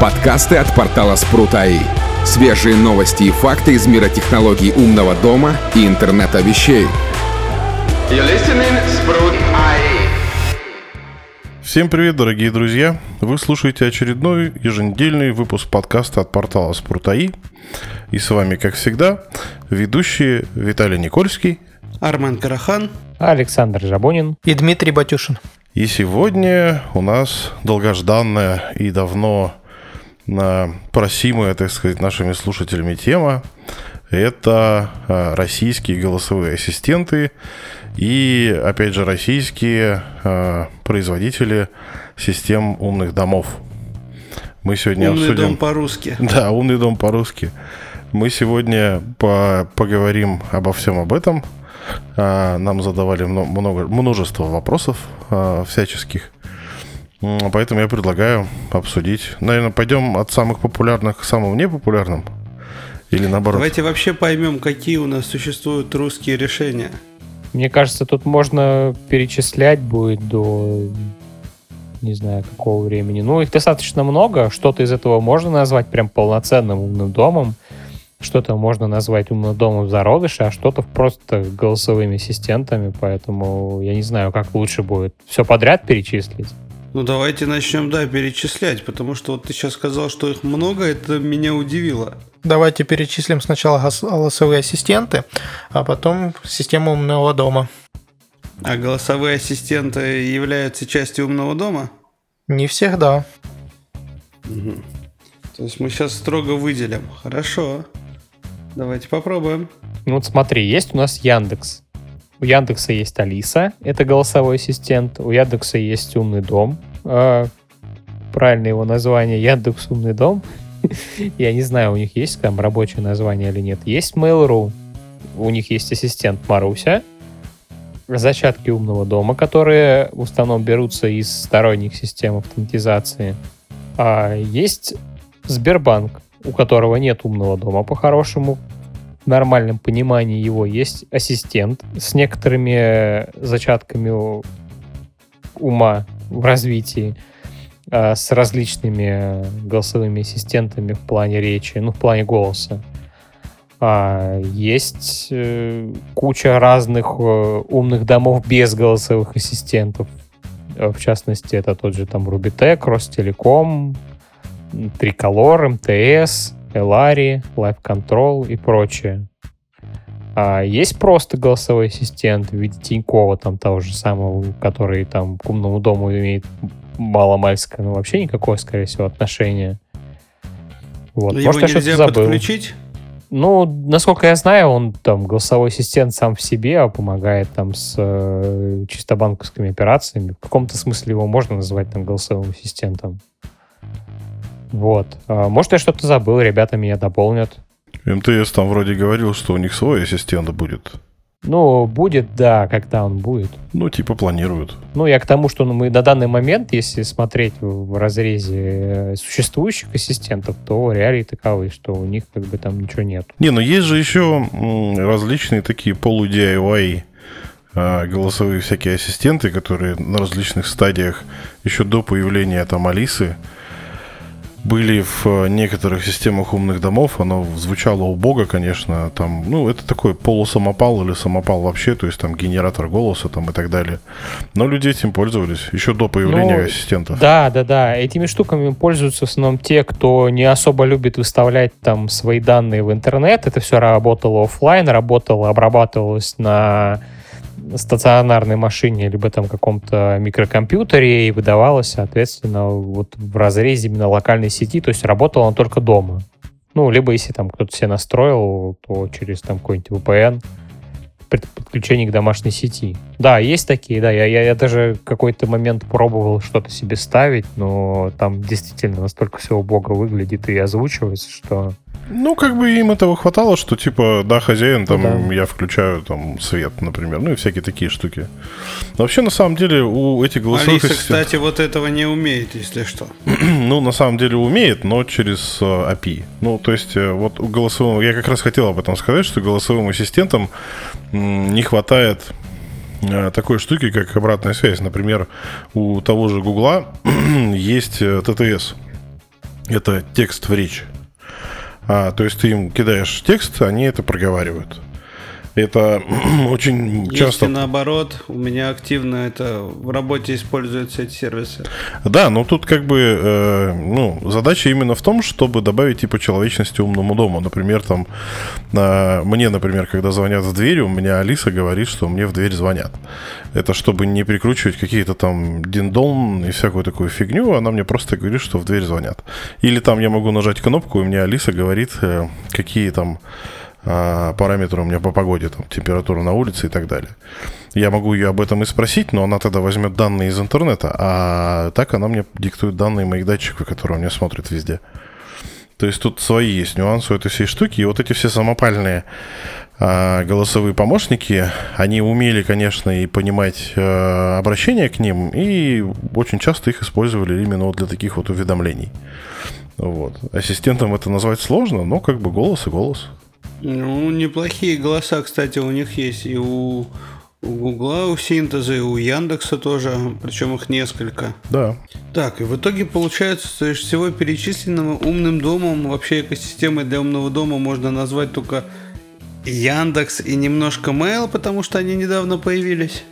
Подкасты от портала Спрут.АИ. Свежие новости и факты из мира технологий умного дома и интернета вещей. Всем привет, дорогие друзья! Вы слушаете очередной еженедельный выпуск подкаста от портала Спрут.АИ. И с вами, как всегда, ведущие Виталий Никольский, Армен Карахан, Александр Жабунин и Дмитрий Батюшин. И сегодня у нас долгожданная и давно на просимая, так сказать, нашими слушателями тема. Это а, российские голосовые ассистенты и, опять же, российские а, производители систем умных домов. Мы сегодня умный обсудим... дом по-русски. Да, умный дом по-русски. Мы сегодня по поговорим обо всем об этом. А, нам задавали много, множество вопросов всяческих. Поэтому я предлагаю обсудить. Наверное, пойдем от самых популярных к самым непопулярным. Или наоборот? Давайте вообще поймем, какие у нас существуют русские решения. Мне кажется, тут можно перечислять будет до не знаю какого времени. Ну, их достаточно много. Что-то из этого можно назвать прям полноценным умным домом. Что-то можно назвать умным домом зародыша, а что-то просто голосовыми ассистентами. Поэтому я не знаю, как лучше будет. Все подряд перечислить. Ну, давайте начнем, да, перечислять, потому что вот ты сейчас сказал, что их много, это меня удивило. Давайте перечислим сначала голосовые ассистенты, а потом систему умного дома. А голосовые ассистенты являются частью умного дома? Не всегда. Угу. То есть мы сейчас строго выделим. Хорошо. Давайте попробуем. Ну вот смотри, есть у нас Яндекс. У Яндекса есть Алиса, это голосовой ассистент. У Яндекса есть умный дом. Э, правильное его название Яндекс умный дом. Я не знаю, у них есть там рабочее название или нет. Есть Mail.ru. У них есть ассистент Маруся. Зачатки умного дома, которые в основном берутся из сторонних систем автоматизации. А есть Сбербанк, у которого нет умного дома по-хорошему, нормальном понимании его есть ассистент с некоторыми зачатками ума в развитии, а, с различными голосовыми ассистентами в плане речи, ну, в плане голоса. А, есть э, куча разных э, умных домов без голосовых ассистентов. В частности, это тот же там Rubitech, Ростелеком, Триколор, МТС, Элари, Live Control и прочее. А есть просто голосовой ассистент в виде Тинькова, там того же самого, который там к умному дому имеет маломальское, но вообще никакого, скорее всего, отношения. Вот. Его Может, я что-то забыл. подключить? Ну, насколько я знаю, он там голосовой ассистент сам в себе, а помогает там с э, чисто банковскими операциями. В каком-то смысле его можно назвать там голосовым ассистентом. Вот. А, может, я что-то забыл, ребята меня дополнят. МТС там вроде говорил, что у них свой ассистент будет. Ну, будет, да, когда он будет. Ну, типа планируют. Ну, я к тому, что ну, мы на данный момент, если смотреть в разрезе э, существующих ассистентов, то реалии таковы, что у них как бы там ничего нет. Не, но есть же еще различные такие полу-DIY а, голосовые всякие ассистенты, которые на различных стадиях еще до появления там Алисы были в э, некоторых системах умных домов, оно звучало убого, конечно, там, ну, это такой полусамопал или самопал вообще, то есть там генератор голоса там и так далее. Но люди этим пользовались еще до появления ну, ассистентов. Да, да, да. Этими штуками пользуются в основном те, кто не особо любит выставлять там свои данные в интернет. Это все работало офлайн, работало, обрабатывалось на стационарной машине, либо там каком-то микрокомпьютере и выдавалось, соответственно, вот в разрезе именно локальной сети, то есть работала он только дома. Ну, либо если там кто-то себе настроил, то через там какой-нибудь VPN подключение к домашней сети. Да, есть такие, да. Я, я, я даже какой-то момент пробовал что-то себе ставить, но там действительно настолько все убого выглядит и озвучивается, что ну, как бы им этого хватало, что типа, да, хозяин, там да. я включаю там свет, например, ну и всякие такие штуки. Но вообще, на самом деле, у этих голосовых Алиса, ассистентов... кстати, вот этого не умеет, если что. ну, на самом деле умеет, но через uh, API. Ну, то есть, э, вот у голосовым... Я как раз хотел об этом сказать, что голосовым ассистентам не хватает э, такой штуки, как обратная связь. Например, у того же Гугла есть ТТС это текст в речь. А, то есть ты им кидаешь текст, они это проговаривают. Это очень часто... и наоборот, у меня активно это в работе используются эти сервисы. Да, но тут как бы э, ну, задача именно в том, чтобы добавить типа человечности умному дому. Например, там э, мне, например, когда звонят в дверь, у меня Алиса говорит, что мне в дверь звонят. Это чтобы не прикручивать какие-то там диндон и всякую такую фигню, она мне просто говорит, что в дверь звонят. Или там я могу нажать кнопку, и мне Алиса говорит, э, какие там параметры у меня по погоде, там, температура на улице и так далее. Я могу ее об этом и спросить, но она тогда возьмет данные из интернета, а так она мне диктует данные моих датчиков, которые у меня смотрят везде. То есть тут свои есть нюансы у этой всей штуки. И вот эти все самопальные а, голосовые помощники, они умели, конечно, и понимать а, обращения к ним, и очень часто их использовали именно вот для таких вот уведомлений. Вот. Ассистентам это назвать сложно, но как бы голос и голос. Ну, неплохие голоса, кстати, у них есть и у, у Гугла, у Синтеза, и у Яндекса тоже, причем их несколько. Да. Так, и в итоге получается, что из всего перечисленного умным домом, вообще экосистемой для умного дома можно назвать только Яндекс и немножко Mail, потому что они недавно появились.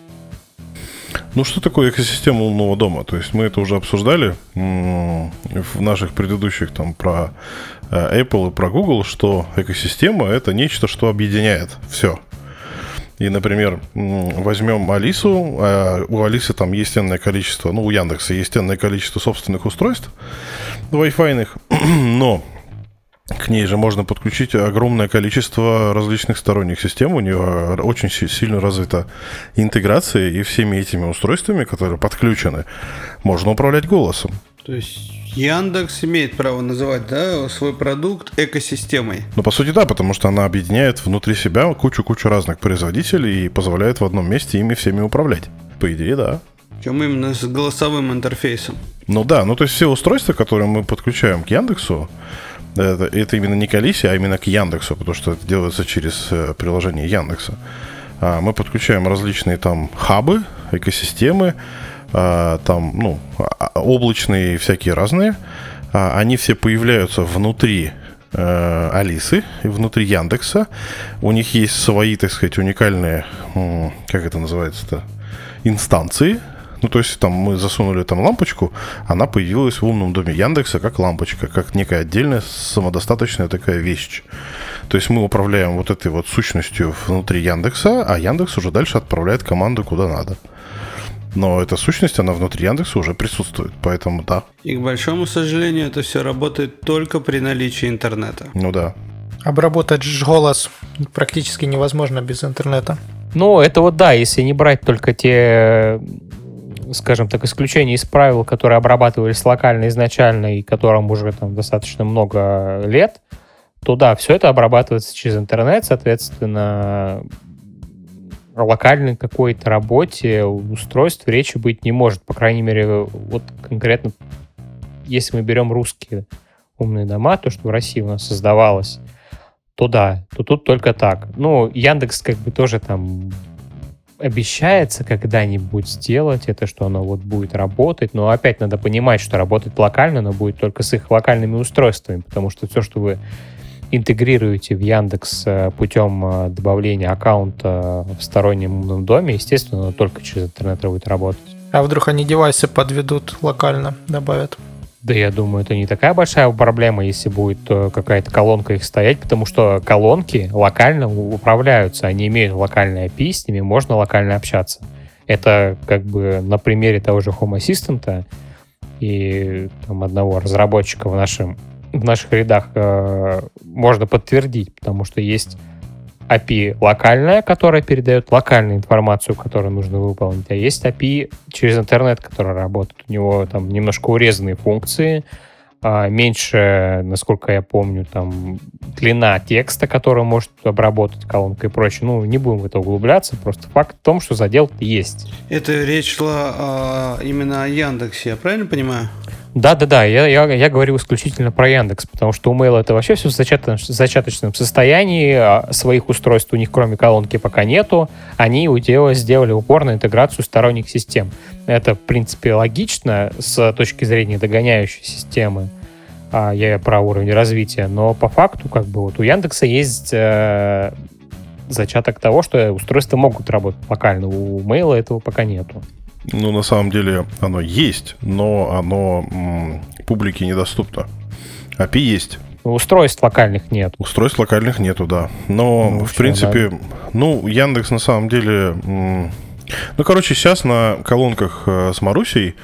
Ну, что такое экосистема умного дома? То есть мы это уже обсуждали в наших предыдущих там про Apple и про Google, что экосистема это нечто, что объединяет все. И, например, возьмем Алису, а у Алисы там есть энное количество, ну, у Яндекса есть энное количество собственных устройств Wi-Fi, но к ней же можно подключить огромное количество различных сторонних систем. У нее очень сильно развита интеграция, и всеми этими устройствами, которые подключены, можно управлять голосом. То есть Яндекс имеет право называть да, свой продукт экосистемой. Ну, по сути, да, потому что она объединяет внутри себя кучу-кучу разных производителей и позволяет в одном месте ими всеми управлять. По идее, да. Причем именно с голосовым интерфейсом. Ну да, ну то есть все устройства, которые мы подключаем к Яндексу, это, это именно не к Алисе, а именно к Яндексу, потому что это делается через э, приложение Яндекса. А, мы подключаем различные там хабы, экосистемы, а, там, ну, а, облачные всякие разные. А, они все появляются внутри э, Алисы, внутри Яндекса. У них есть свои, так сказать, уникальные, как это называется-то, инстанции, ну, то есть там мы засунули там лампочку, она появилась в умном доме Яндекса как лампочка, как некая отдельная самодостаточная такая вещь. То есть мы управляем вот этой вот сущностью внутри Яндекса, а Яндекс уже дальше отправляет команду куда надо. Но эта сущность, она внутри Яндекса уже присутствует, поэтому да. И, к большому сожалению, это все работает только при наличии интернета. Ну да. Обработать голос практически невозможно без интернета. Ну, это вот да, если не брать только те скажем так, исключение из правил, которые обрабатывались локально изначально и которым уже там достаточно много лет, то да, все это обрабатывается через интернет, соответственно, локальной какой-то работе устройств речи быть не может. По крайней мере, вот конкретно, если мы берем русские умные дома, то, что в России у нас создавалось, то да, то тут только так. Ну, Яндекс как бы тоже там обещается когда-нибудь сделать это, что оно вот будет работать, но опять надо понимать, что работать локально, но будет только с их локальными устройствами, потому что все, что вы интегрируете в Яндекс э, путем э, добавления аккаунта в стороннем умном доме, естественно, только через интернет будет работать. А вдруг они девайсы подведут локально, добавят? Да я думаю, это не такая большая проблема, если будет э, какая-то колонка их стоять, потому что колонки локально управляются, они имеют локальное API, с ними можно локально общаться. Это как бы на примере того же Home Assistant и там, одного разработчика в, нашем, в наших рядах э, можно подтвердить, потому что есть API локальная, которая передает локальную информацию, которую нужно выполнить, а есть API через интернет, которая работает. У него там немножко урезанные функции, а, меньше, насколько я помню, там длина текста, который может обработать колонка и прочее. Ну, не будем в это углубляться, просто факт в том, что задел есть. Это речь шла а, именно о Яндексе, я правильно понимаю? Да-да-да, я, я, я говорю исключительно про Яндекс, потому что у Mail это вообще все в зачаточном, состоянии, а своих устройств у них кроме колонки пока нету, они у дела сделали упор на интеграцию сторонних систем. Это, в принципе, логично с точки зрения догоняющей системы. а я про уровень развития, но по факту как бы вот у Яндекса есть э, зачаток того, что устройства могут работать локально. У Mail этого пока нету. Ну, на самом деле оно есть, но оно м, публике недоступно. API есть. Устройств локальных нет. Устройств локальных нету, да. Но, Ну, в всё, принципе, ну, Яндекс на самом деле... м, Ну, короче, сейчас на колонках э, с Марусей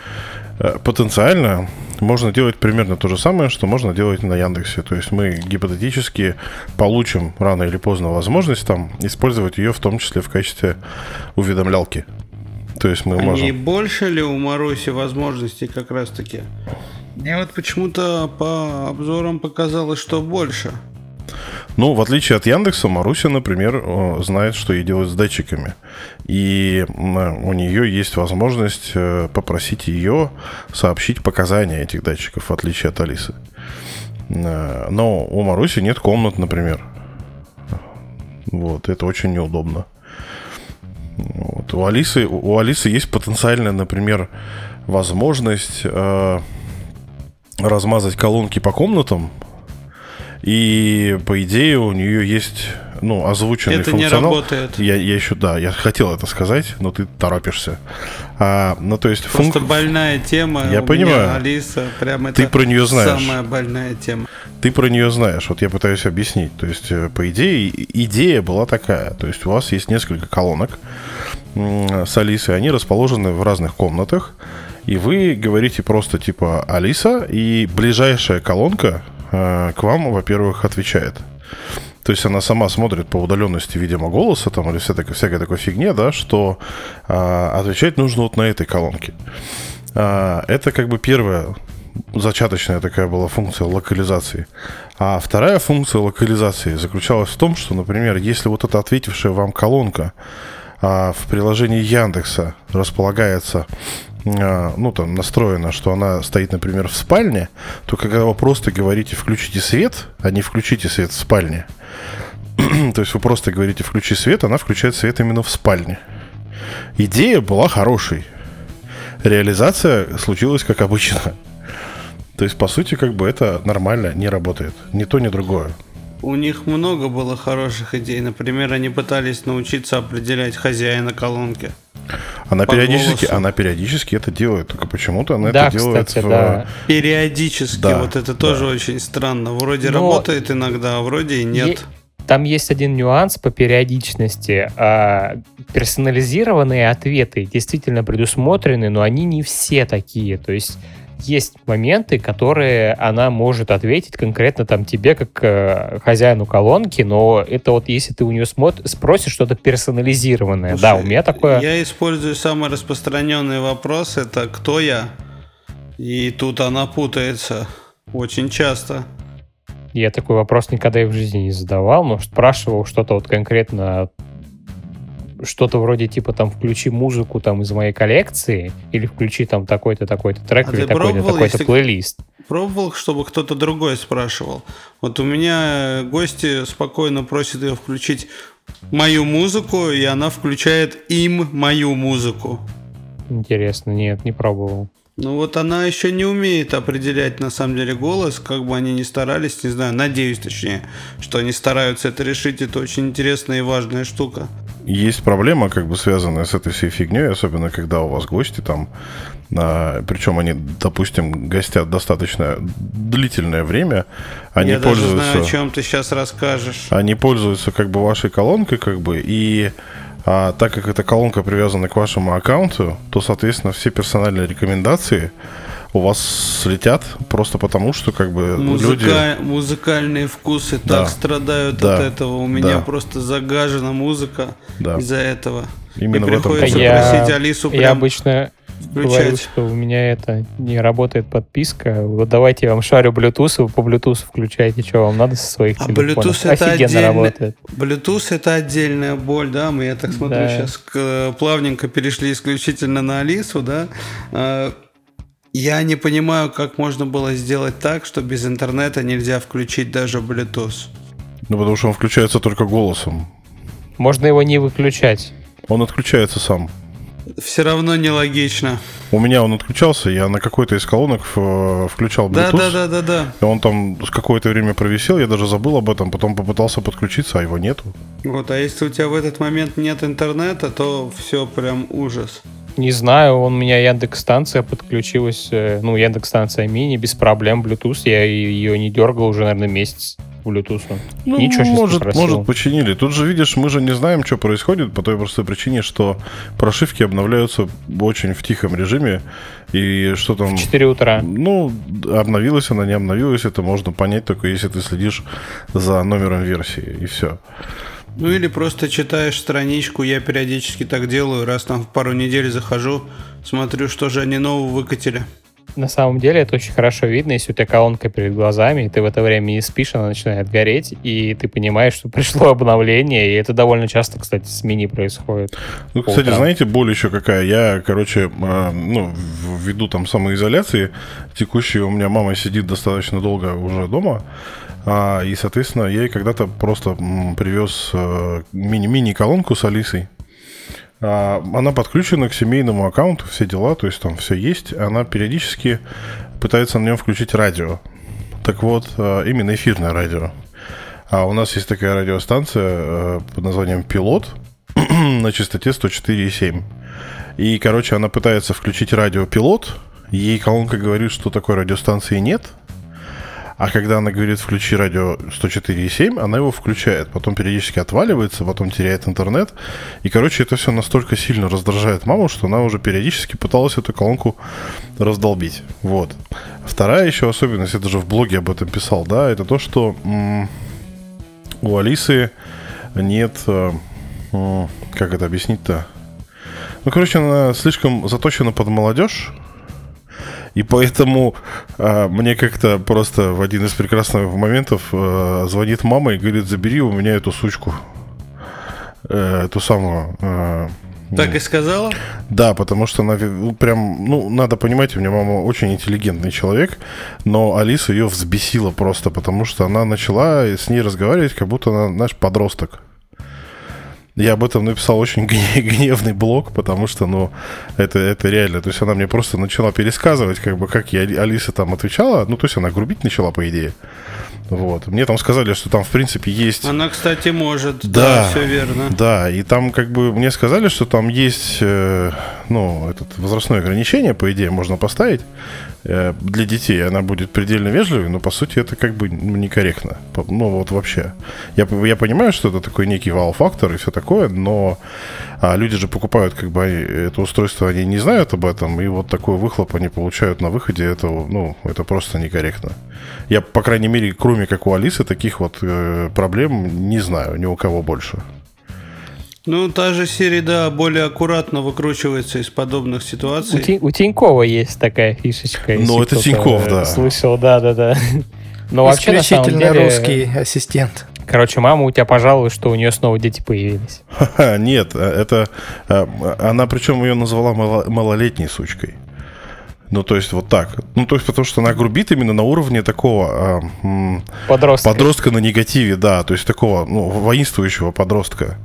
э, потенциально можно делать примерно то же самое, что можно делать на Яндексе. То есть мы гипотетически получим рано или поздно возможность там использовать ее в том числе в качестве уведомлялки. То есть мы А можем... не больше ли у Маруси возможностей как раз таки? Мне вот почему-то по обзорам показалось, что больше. Ну, в отличие от Яндекса, Маруся, например, э, знает, что ей делать с датчиками. И у нее есть возможность э, попросить ее сообщить показания этих датчиков, в отличие от Алисы. Э, Но у Маруси нет комнат, например. Вот, это очень неудобно. Вот. У, Алисы, у Алисы есть потенциальная, например, возможность э, размазать колонки по комнатам, и по идее у нее есть ну, озвученный Это не функционал. работает. Я, я еще, да, я хотел это сказать, но ты торопишься. А, ну, то есть Просто функ- больная тема. Я понимаю. Алиса, прям это Ты про неё знаешь. Самая больная тема. Ты про нее знаешь. Вот я пытаюсь объяснить. То есть, э, по идее, идея была такая. То есть, у вас есть несколько колонок с Алисой. Они расположены в разных комнатах. И вы говорите просто типа Алиса, и ближайшая колонка э, к вам, во-первых, отвечает. То есть она сама смотрит по удаленности, видимо, голоса там или вся такая, всякой такой фигне, да, что а, отвечать нужно вот на этой колонке. А, это как бы первая зачаточная такая была функция локализации. А вторая функция локализации заключалась в том, что, например, если вот эта ответившая вам колонка а, в приложении Яндекса располагается, а, ну там настроена, что она стоит, например, в спальне, то когда вы просто говорите «включите свет», а не «включите свет в спальне», то есть вы просто говорите «включи свет», она включает свет именно в спальне. Идея была хорошей. Реализация случилась как обычно. То есть, по сути, как бы это нормально не работает. Ни то, ни другое. У них много было хороших идей. Например, они пытались научиться определять хозяина колонки. Она По периодически, голосу. она периодически это делает, только почему-то она да, это делает кстати, в- да. Периодически, Да, вот это тоже очень странно. Вроде Но- работает иногда, а вроде и нет. Е- Там есть один нюанс по периодичности. А, персонализированные ответы действительно предусмотрены, но они не все такие. То есть есть моменты, которые она может ответить конкретно там тебе, как э, хозяину колонки, но это вот если ты у нее смот- спросишь что-то персонализированное. да, у Слушай, меня такое... Я использую самый распространенный вопрос, это кто я? И тут она путается очень часто. Я такой вопрос никогда и в жизни не задавал, но спрашивал что-то вот конкретно что-то вроде типа там включи музыку там из моей коллекции или включи там такой-то такой-то трек А или такой-то такой-то плейлист. Пробовал, чтобы кто-то другой спрашивал. Вот у меня гости спокойно просят ее включить мою музыку, и она включает им мою музыку. Интересно, нет, не пробовал. Ну вот она еще не умеет определять на самом деле голос, как бы они ни старались, не знаю, надеюсь точнее, что они стараются это решить, это очень интересная и важная штука. Есть проблема, как бы связанная с этой всей фигней, особенно когда у вас гости там, а, причем они, допустим, гостят достаточно длительное время, они Я даже пользуются, знаю, о чем ты сейчас расскажешь. они пользуются как бы вашей колонкой, как бы, и а, так как эта колонка привязана к вашему аккаунту, то, соответственно, все персональные рекомендации у вас слетят просто потому, что как бы люди... Музыка- Музыкальные вкусы Да. так страдают Да. от этого. У меня Да. просто загажена музыка Да. из-за этого. Именно и в этом приходится проблема. Я- просить Алису Я прям обычно говорю, включать. что у меня это не работает подписка. Вот давайте я вам шарю Bluetooth, вы по Bluetooth включайте, что вам надо со своих А телефонов. Bluetooth это Офигенно отдельно- работает. Bluetooth это отдельная боль, да, мы, я так смотрю, Да. сейчас плавненько перешли исключительно на Алису, да. А, Я не понимаю, как можно было сделать так, что без интернета нельзя включить даже Bluetooth. Ну, потому что он включается только голосом. Можно его не выключать. Он отключается сам. Все равно нелогично. У меня он отключался, я на какой-то из колонок э, включал Bluetooth. Да, да, да, да, да. И он там какое-то время провисел, я даже забыл об этом, потом попытался подключиться, а его нету. Вот, а если у тебя в этот момент нет интернета, то все прям ужас. Не знаю, он у меня Яндекс-станция подключилась, э, ну, Яндекс-станция мини, без проблем, Bluetooth, я ее не дергал уже, наверное, месяц. Bluetooth. Ну, Ничего может, может, починили. Тут же, видишь, мы же не знаем, что происходит, по той простой причине, что прошивки обновляются очень в тихом режиме. И что там... В 4 утра. Ну, обновилась она, не обновилась, это можно понять только если ты следишь за номером версии, и все. Ну или просто читаешь страничку, я периодически так делаю, раз там в пару недель захожу, смотрю, что же они нового выкатили. На самом деле это очень хорошо видно, если у тебя колонка перед глазами, и ты в это время не спишь, она начинает гореть, и ты понимаешь, что пришло обновление, и это довольно часто, кстати, с мини происходит. Ну, кстати, утром. знаете, боль еще какая? Я, короче, а, ну, ввиду там самоизоляции, текущей у меня мама сидит достаточно долго уже дома, а, и, соответственно, я ей когда-то просто привез э, мини-мини-колонку с Алисой, а, она подключена к семейному аккаунту, все дела, то есть там все есть. Она периодически пытается на нем включить радио. Так вот, а, именно эфирное радио. А у нас есть такая радиостанция э, под названием «Пилот» на частоте 104,7. И, короче, она пытается включить радио «Пилот», ей колонка говорит, что такой радиостанции нет – а когда она говорит «включи радио 104,7», она его включает. Потом периодически отваливается, потом теряет интернет. И, короче, это все настолько сильно раздражает маму, что она уже периодически пыталась эту колонку раздолбить. Вот. Вторая еще особенность, я даже в блоге об этом писал, да, это то, что м- у Алисы нет... Э, м- как это объяснить-то? Ну, короче, она слишком заточена под молодежь, и поэтому а, мне как-то просто в один из прекрасных моментов а, звонит мама и говорит, забери у меня эту сучку. А, эту самую... А, так и сказала? Да, потому что она ну, прям, ну, надо понимать, у меня мама очень интеллигентный человек, но Алиса ее взбесила просто, потому что она начала с ней разговаривать, как будто она наш подросток. Я об этом написал очень гневный блог, потому что, ну, это, это реально. То есть она мне просто начала пересказывать, как бы, как я Алиса там отвечала. Ну, то есть она грубить начала, по идее. Вот. Мне там сказали, что там, в принципе, есть... Она, кстати, может. Да, да все верно. Да, и там, как бы, мне сказали, что там есть, э, ну, этот возрастное ограничение, по идее, можно поставить. Э, для детей она будет предельно вежливой, но по сути это как бы ну, некорректно. Ну вот вообще. Я, я понимаю, что это такой некий вау-фактор и все такое, но а, люди же покупают как бы это устройство, они не знают об этом, и вот такой выхлоп они получают на выходе, это, ну, это просто некорректно. Я, по крайней мере, кроме как у Алисы, таких вот э, проблем не знаю ни у кого больше. Ну, та же серия, да, более аккуратно выкручивается из подобных ситуаций. У, Ти, у Тинькова есть такая фишечка. Ну, это Тиньков, да. Слышал, да-да-да. Но вообще, на самом деле... русский ассистент. Короче, мама у тебя пожалуй, что у нее снова дети появились. Нет, это... Э, она причем ее назвала малолетней сучкой. Ну, то есть вот так. Ну, то есть потому что она грубит именно на уровне такого... Э, подростка. Подростка на негативе, да. То есть такого, ну, воинствующего подростка.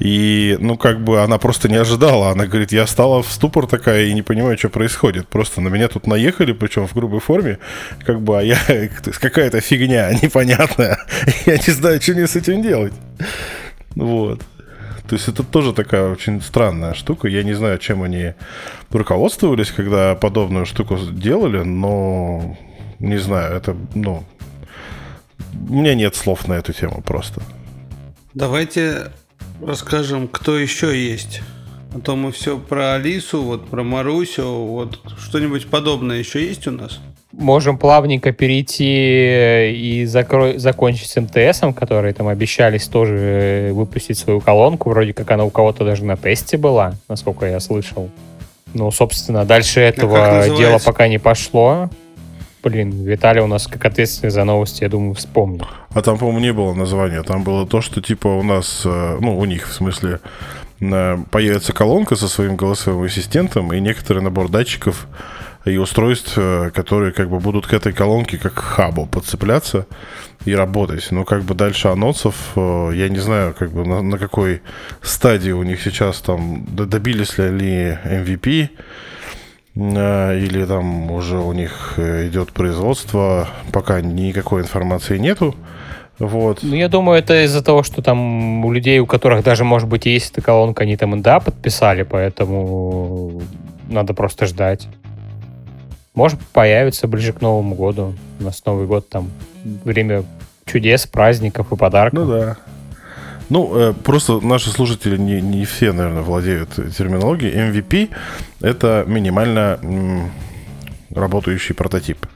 И, ну, как бы она просто не ожидала. Она говорит, я стала в ступор такая и не понимаю, что происходит. Просто на меня тут наехали, причем в грубой форме, как бы, а я какая-то фигня непонятная. Я не знаю, что мне с этим делать. Вот. То есть это тоже такая очень странная штука. Я не знаю, чем они руководствовались, когда подобную штуку делали, но не знаю, это, ну, у меня нет слов на эту тему просто. Давайте расскажем, кто еще есть. А то мы все про Алису, вот про Марусю, вот что-нибудь подобное еще есть у нас? Можем плавненько перейти и закро... закончить с МТСом, которые там обещались тоже выпустить свою колонку. Вроде как она у кого-то даже на тесте была, насколько я слышал. Ну, собственно, дальше а этого а дела пока не пошло. Блин, Виталий у нас как ответственный за новости, я думаю, вспомнил. А там, по-моему, не было названия. Там было то, что типа у нас, э, ну, у них, в смысле, э, появится колонка со своим голосовым ассистентом и некоторый набор датчиков, и устройств, э, которые как бы будут к этой колонке как к хабу подцепляться и работать. Но как бы дальше анонсов, я не знаю, как бы на, на какой стадии у них сейчас там, добились ли они MVP, или там уже у них идет производство, пока никакой информации нету. Вот. Ну, я думаю, это из-за того, что там у людей, у которых даже, может быть, есть эта колонка, они там НДА подписали, поэтому надо просто ждать. Может, появится ближе к Новому году. У нас Новый год там время чудес, праздников и подарков. Ну да. Ну, э, просто наши слушатели не, не все, наверное, владеют терминологией. MVP — это минимально работающий прототип.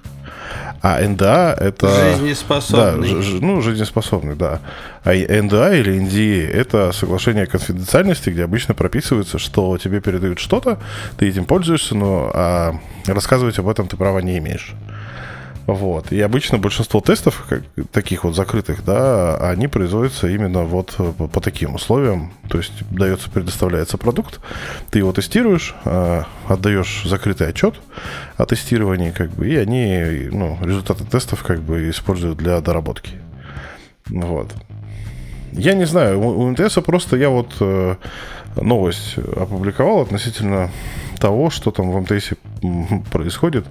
А НДА это... Жизнеспособный. Да, ж, ну, жизнеспособный, да. А НДА или NDA это соглашение о конфиденциальности, где обычно прописывается, что тебе передают что-то, ты этим пользуешься, но а рассказывать об этом ты права не имеешь. Вот. И обычно большинство тестов, как, таких вот закрытых, да, они производятся именно вот по, по таким условиям. То есть дается, предоставляется продукт, ты его тестируешь, э, отдаешь закрытый отчет о тестировании, как бы, и они, ну, результаты тестов как бы используют для доработки. Вот. Я не знаю, у, у МТС просто я вот э, новость опубликовал относительно того, что там в МТС происходит.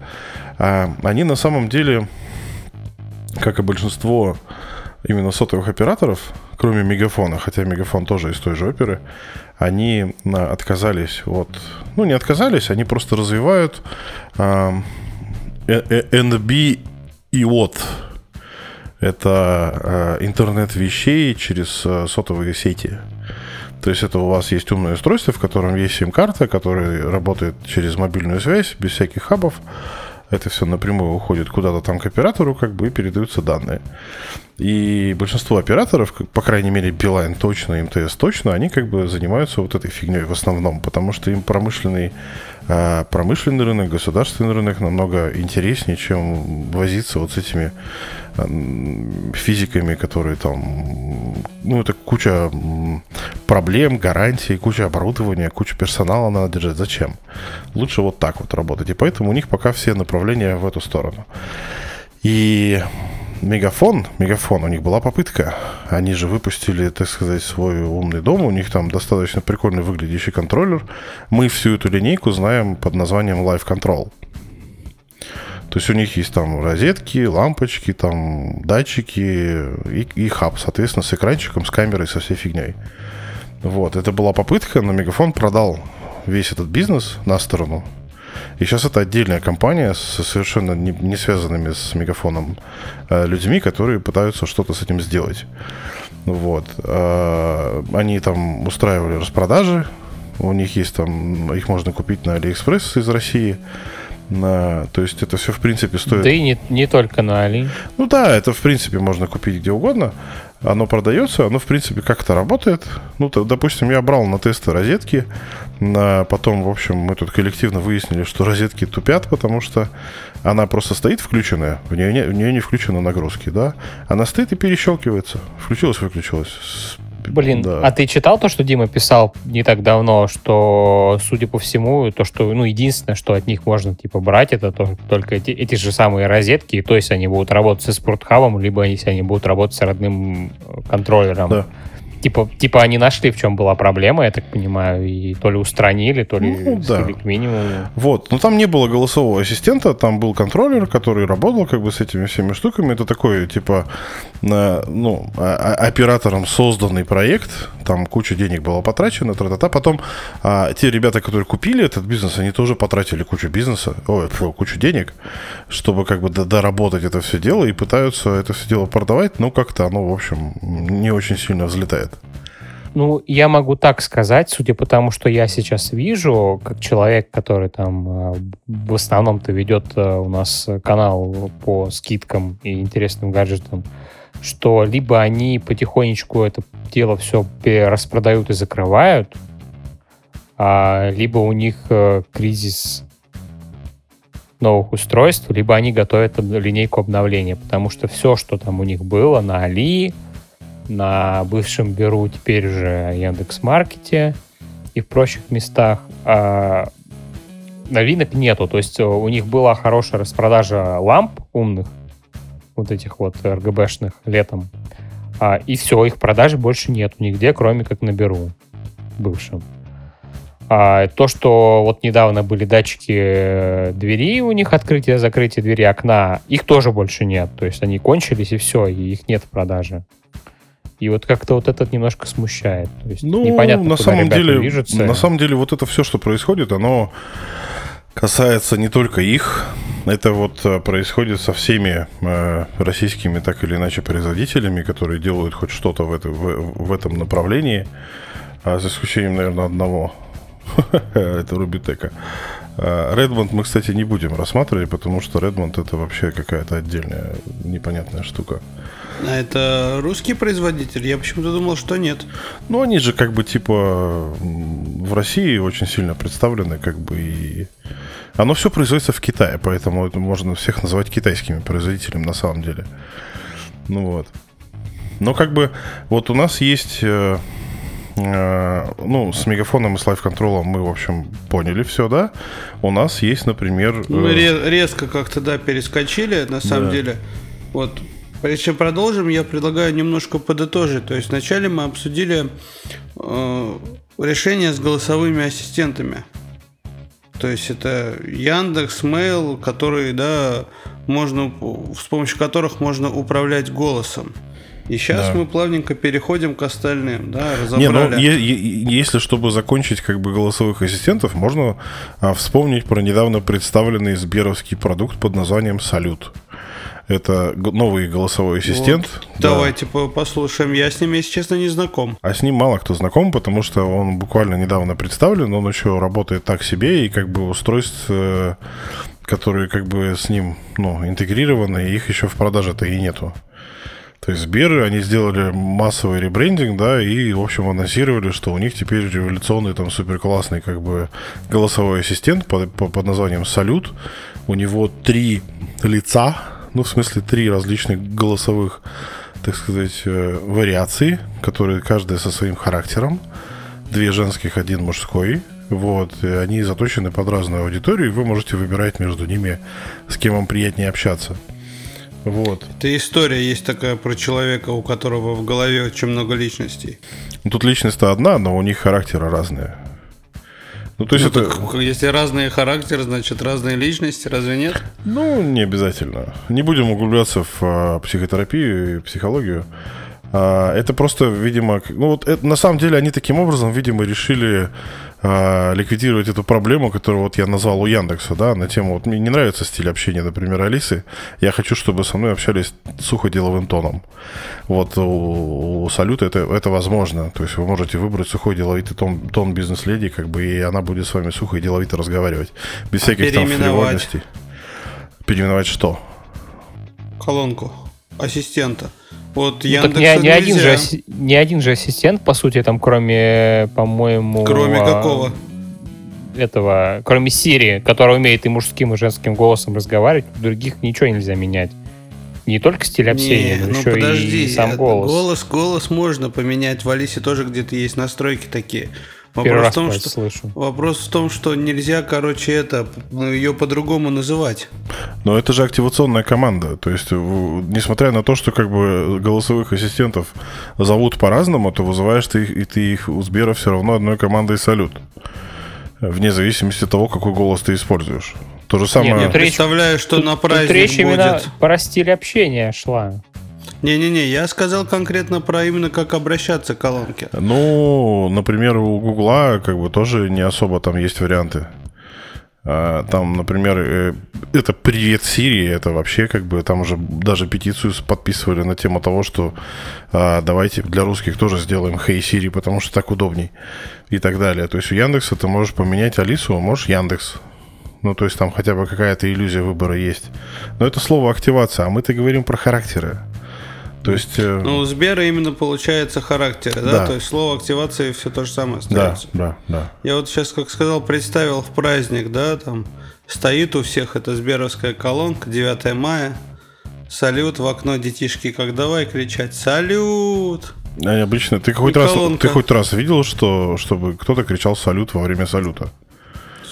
А они на самом деле, как и большинство именно сотовых операторов, кроме Мегафона, хотя Мегафон тоже из той же оперы, они отказались от... Ну, не отказались, они просто развивают а, NB и от. Это а, интернет вещей через а, сотовые сети. То есть это у вас есть умное устройство, в котором есть сим-карта, которая работает через мобильную связь, без всяких хабов. Это все напрямую уходит куда-то там к оператору, как бы, и передаются данные. И большинство операторов, по крайней мере, Билайн точно, МТС точно, они как бы занимаются вот этой фигней в основном, потому что им промышленный, а, промышленный рынок, государственный рынок намного интереснее, чем возиться вот с этими физиками, которые там, ну, это куча проблем, гарантий, куча оборудования, куча персонала надо держать. Зачем? Лучше вот так вот работать. И поэтому у них пока все направления в эту сторону. И Мегафон, Мегафон, у них была попытка. Они же выпустили, так сказать, свой умный дом. У них там достаточно прикольный выглядящий контроллер. Мы всю эту линейку знаем под названием Live Control. То есть у них есть там розетки, лампочки, там датчики и, и хаб, соответственно, с экранчиком, с камерой, со всей фигней. Вот, это была попытка, но Мегафон продал весь этот бизнес на сторону. И сейчас это отдельная компания с совершенно не, не связанными с Мегафоном э, людьми, которые пытаются что-то с этим сделать. Вот. Э, они там устраивали распродажи. У них есть там, их можно купить на Алиэкспресс из России. На, то есть это все в принципе стоит. Да и не, не только на Али. Ну да, это в принципе можно купить где угодно. Оно продается, оно в принципе как-то работает. Ну, то, допустим, я брал на тесты розетки. На, потом, в общем, мы тут коллективно выяснили, что розетки тупят, потому что она просто стоит включенная, в нее не, в нее не включены нагрузки, да. Она стоит и перещелкивается. Включилась, выключилась Блин, да. а ты читал то, что Дима писал не так давно, что, судя по всему, то, что, ну, единственное, что от них можно, типа, брать, это то, только эти, эти же самые розетки, то есть они будут работать со спортхабом, либо если они будут работать с родным э, контроллером. Да типа, типа они нашли, в чем была проблема, я так понимаю, и то ли устранили, то ли ну, да. к минимуму. Вот, но там не было голосового ассистента, там был контроллер, который работал как бы с этими всеми штуками. Это такой, типа, ну, оператором созданный проект, там куча денег было потрачено, тра-та-та. Потом а, те ребята, которые купили этот бизнес, они тоже потратили кучу бизнеса, ой, фу, кучу денег, чтобы как бы доработать это все дело и пытаются это все дело продавать, но как-то оно, в общем, не очень сильно взлетает. Ну, я могу так сказать, судя по тому, что я сейчас вижу, как человек, который там э, в основном-то ведет э, у нас канал по скидкам и интересным гаджетам, что либо они потихонечку это дело все распродают и закрывают, а, либо у них э, кризис новых устройств, либо они готовят линейку обновления, потому что все, что там у них было на Али, на бывшем Беру, теперь же Яндекс Маркете и в прочих местах, а, новинок нету. То есть у них была хорошая распродажа ламп умных, вот этих вот РГБшных летом. А, и все, их продажи больше нету нигде, кроме как на Беру бывшем. А, то, что вот недавно были датчики э, двери у них, открытие, закрытие двери, окна, их тоже больше нет. То есть они кончились и все, и их нет в продаже. И вот как-то вот этот немножко смущает. То есть Ну, непонятно, на самом деле, движутся. на самом деле, вот это все, что происходит, оно касается не только их. Это вот э, происходит со всеми э, российскими так или иначе производителями, которые делают хоть что-то в, это, в, в этом направлении, А за исключением, наверное, одного. это Рубитека. Redmond мы, кстати, не будем рассматривать, потому что Redmond это вообще какая-то отдельная непонятная штука. А это русский производитель? Я почему-то думал, что нет. Ну, они же как бы типа в России очень сильно представлены, как бы и... Оно все производится в Китае, поэтому это можно всех называть китайскими производителями на самом деле. Ну вот. Но как бы вот у нас есть... э, э, ну, с мегафоном и с лайф-контролом мы, в общем, поняли все, да? У нас есть, например... Мы э, ре- резко как-то, да, перескочили, на самом Да. деле. Вот, прежде чем продолжим, я предлагаю немножко подытожить. То есть вначале мы обсудили э, решение с голосовыми ассистентами. То есть это Яндекс, Mail, которые, да, можно, с помощью которых можно управлять голосом. И сейчас Да. мы плавненько переходим к остальным, да, Не, ну, разобрали. е- е- если чтобы закончить как бы голосовых ассистентов, можно а, вспомнить про недавно представленный сберовский продукт под названием Салют. Это новый голосовой ассистент. Вот. да. Давайте по- послушаем. Я с ним, если честно, не знаком. А с ним мало кто знаком, потому что он буквально недавно представлен, он еще работает так себе, и как бы устройств, э, которые как бы с ним ну, интегрированы, их еще в продаже-то и нету. То есть Сбер, они сделали массовый ребрендинг, да, и, в общем, анонсировали, что у них теперь революционный, там, супер классный, как бы, голосовой ассистент под, по- под названием Салют. У него три лица, ну, в смысле, три различных голосовых, так сказать, э, вариации, которые каждая со своим характером. Две женских, один мужской. Вот, и они заточены под разную аудиторию, и вы можете выбирать между ними, с кем вам приятнее общаться. Вот. Это история есть такая про человека, у которого в голове очень много личностей. Тут личность-то одна, но у них характеры разные. Ну, то есть Ну, это... так, если разные характеры, значит разные личности, разве нет? Ну, не обязательно. Не будем углубляться в а, психотерапию и психологию. А, это просто, видимо, ну вот это, на самом деле они таким образом, видимо, решили а, ликвидировать эту проблему, которую вот я назвал у Яндекса, да, на тему, вот мне не нравится стиль общения, например, Алисы, я хочу, чтобы со мной общались сухо деловым тоном. Вот у, у Салюта это, это возможно, то есть вы можете выбрать сухой деловитый тон, тон бизнес-леди, как бы, и она будет с вами сухо и деловито разговаривать, без всяких там фривольностей. Переименовать что? Колонку ассистента. Вот Ну, так не, не один же, не один же ассистент, по сути, там, кроме, по-моему... Кроме а, какого? Этого, кроме Сирии, которая умеет и мужским, и женским голосом разговаривать, других ничего нельзя менять. Не только стиль общения, Не, но ну еще подожди, и сам голос. голос. Голос можно поменять. В Алисе тоже где-то есть настройки такие. Первый Вопрос раз в том, что слышу. вопрос в том, что нельзя, короче, это ну, ее по-другому называть. Но это же активационная команда. То есть, несмотря на то, что как бы голосовых ассистентов зовут по-разному, то вызываешь ты их, и ты их у Сбера все равно одной командой салют. Вне зависимости от того, какой голос ты используешь. То же самое. Нет, Я тут речь- представляю, что на Тут праздник речь будет. именно про стиль общения шла. Не-не-не, я сказал конкретно про именно как обращаться к колонке. Ну, например, у Гугла как бы тоже не особо там есть варианты. А, Там, например, э, это «Привет, Сирии», это вообще как бы, там уже даже петицию подписывали на тему того, что а, давайте для русских тоже сделаем «Хей, Сири», потому что так удобней и так далее. То есть у Яндекса ты можешь поменять Алису, можешь Яндекс. Ну, то есть там хотя бы какая-то иллюзия выбора есть. Но это слово активация, а мы-то говорим про характеры. То есть... э, Ну, у Сбера именно получается характер, да? Да. То есть слово активации все то же самое да, остается. да, да. Я вот сейчас, как сказал, представил в праздник, да, там стоит у всех эта сберовская колонка, 9 мая, салют в окно детишки, как давай кричать «Салют!» А обычно ты хоть И раз ты хоть раз видел, что чтобы кто-то кричал салют во время салюта?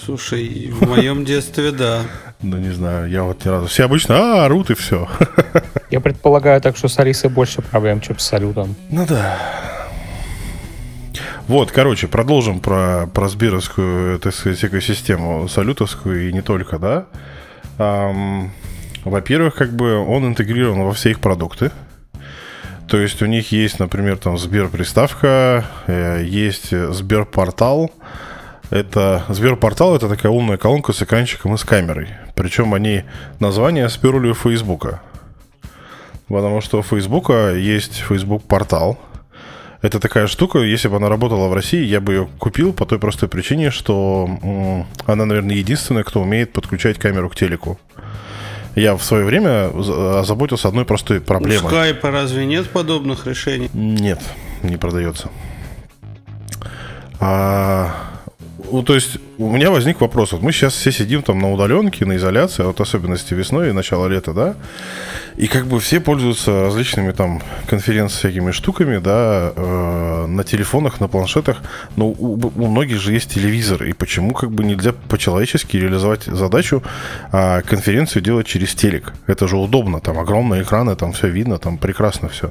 Слушай, в моем детстве, да. Ну, не знаю, я вот ни разу. Все обычно, а, орут и все. Я предполагаю так, что с Алисой больше проблем, чем с Салютом. Ну да. Вот, короче, продолжим про, про сберовскую, так сказать, экосистему, салютовскую и не только, да. Ам, во-первых, как бы он интегрирован во все их продукты. То есть у них есть, например, там Сбер-приставка, э, есть Сберпортал. Это Сберпортал это такая умная колонка с экранчиком и с камерой. Причем они название сперли у Фейсбука. Потому что у Фейсбука есть Facebook портал. Это такая штука, если бы она работала в России, я бы ее купил по той простой причине, что она, наверное, единственная, кто умеет подключать камеру к телеку. Я в свое время за- озаботился одной простой У проблемой. скайпа разве нет подобных решений? Нет, не продается. А, то есть, у меня возник вопрос. Вот мы сейчас все сидим там на удаленке, на изоляции, а вот особенности весной и начало лета, да, и как бы все пользуются различными там конференц всякими штуками, да, э, на телефонах, на планшетах, но у, у многих же есть телевизор, и почему как бы нельзя по-человечески реализовать задачу, а конференцию делать через телек? Это же удобно, там огромные экраны, там все видно, там прекрасно все.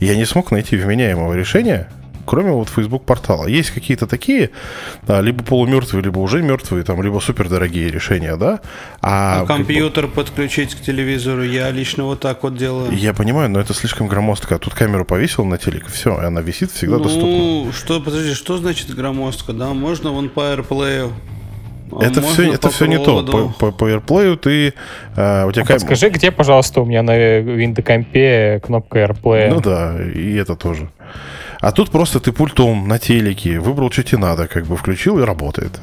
Я не смог найти вменяемого решения, кроме вот Facebook портала. Есть какие-то такие, а, либо полумертвые, либо уже мертвые, там, либо супердорогие решения, да. А, А как бы- компьютер подключить к телевизору я лично вот так вот делаю. я понимаю, но это слишком громоздко. Тут камеру повесил на телек, все, и она висит всегда доступна. ну, что, подожди, что значит громоздко? Да, можно вон по AirPlay. а Это все, это все не то. По, по, по AirPlay ты э, у тебя кам- Подскажи, где, пожалуйста, у меня на Windows кнопка AirPlay? Ну да, и это тоже. А тут просто ты пультом на телеке выбрал, что тебе надо, как бы включил и работает.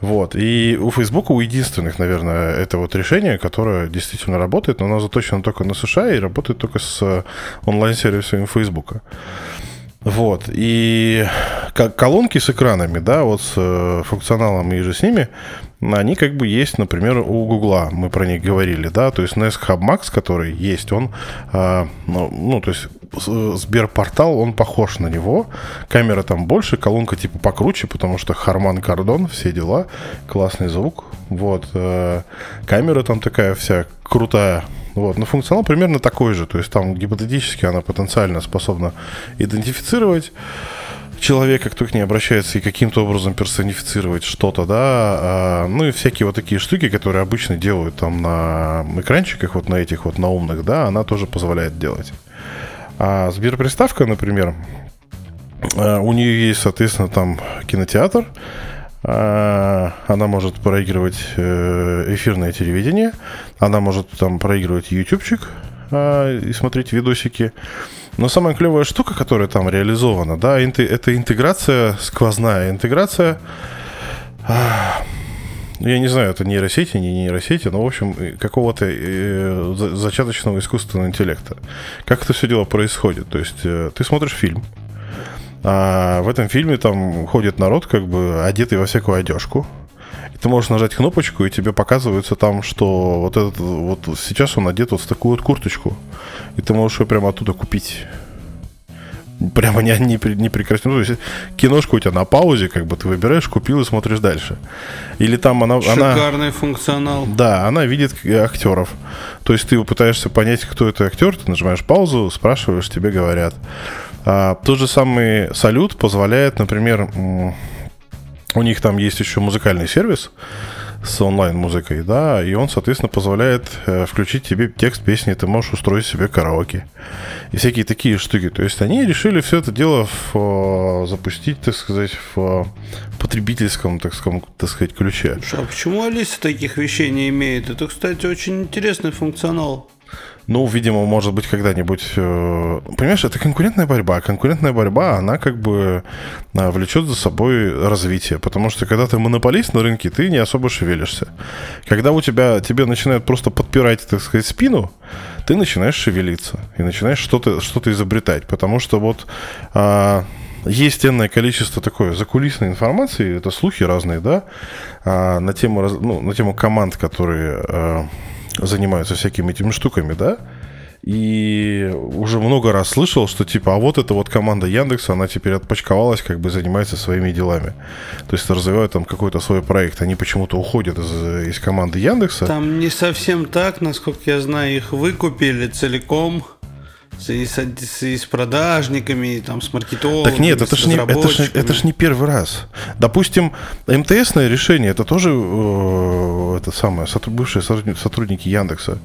Вот. И у Facebook у единственных, наверное, это вот решение, которое действительно работает, но оно заточено только на США и работает только с э, онлайн-сервисами Facebook. Вот. И колонки с экранами, да, вот с э, функционалом и же с ними, они как бы есть, например, у Гугла, мы про них говорили, да, то есть Nest Hub Max, который есть, он, а, ну, ну, то есть Сберпортал, он похож на него, камера там больше, колонка типа покруче, потому что Харман Кардон, все дела, классный звук, вот, э, камера там такая вся крутая, вот, но функционал примерно такой же, то есть там гипотетически она потенциально способна идентифицировать человека, кто к ней обращается, и каким-то образом персонифицировать что-то, да, а, ну и всякие вот такие штуки, которые обычно делают там на экранчиках, вот на этих вот на умных, да, она тоже позволяет делать. А Сберприставка, например, а, у нее есть, соответственно, там кинотеатр, а, она может проигрывать э, эфирное телевидение, она может там проигрывать ютубчик и смотреть видосики. Но самая клевая штука, которая там реализована, да, это интеграция, сквозная интеграция. А, Я не знаю, это нейросети, не нейросети, но, в общем, какого-то э, за- зачаточного искусственного интеллекта. Как это все дело происходит? То есть э, ты смотришь фильм, а в этом фильме там ходит народ, как бы одетый во всякую одежку. Ты можешь нажать кнопочку, и тебе показывается там, что вот этот вот сейчас он одет вот в такую вот курточку. И ты можешь ее прямо оттуда купить. Прямо не, не, не прекрасно. Ну, то есть киношка у тебя на паузе, как бы ты выбираешь, купил и смотришь дальше. Или там она... она Шикарный функционал. да, она видит э, актеров. То есть ты пытаешься понять, кто это актер, ты нажимаешь паузу, спрашиваешь, тебе говорят. А, тот же самый салют позволяет, например, у них там есть еще музыкальный сервис с онлайн-музыкой, да, и он, соответственно, позволяет э, включить тебе текст песни, ты можешь устроить себе караоке. И всякие такие штуки. То есть они решили все это дело в, э, запустить, так сказать, в потребительском, так сказать, так сказать, ключе. Слушай, а почему Алиса таких вещей не имеет? Это, кстати, очень интересный функционал. Ну, видимо, может быть, когда-нибудь... э, Понимаешь, это конкурентная борьба. Конкурентная борьба, она как бы а, влечет за собой развитие. Потому что когда ты монополист на рынке, ты не особо шевелишься. Когда у тебя, тебе начинают просто подпирать, так сказать, спину, ты начинаешь шевелиться. И начинаешь что-то что изобретать. Потому что вот... а, есть энное количество такой закулисной информации, это слухи разные, да, а, на тему, ну, на тему команд, которые а, занимаются всякими этими штуками, да. И уже много раз слышал, что типа, а вот эта вот команда Яндекса, она теперь отпочковалась, как бы занимается своими делами. То есть развивают там какой-то свой проект. Они почему-то уходят из, из команды Яндекса. Там не совсем так, насколько я знаю, их выкупили целиком и с, с, и с продажниками, и там, с маркетологами, Так нет, это с ж, не, это, ж, это ж не первый раз. Допустим, МТСное решение, это тоже э, это самое, бывшие сотрудни- сотрудники Яндекса.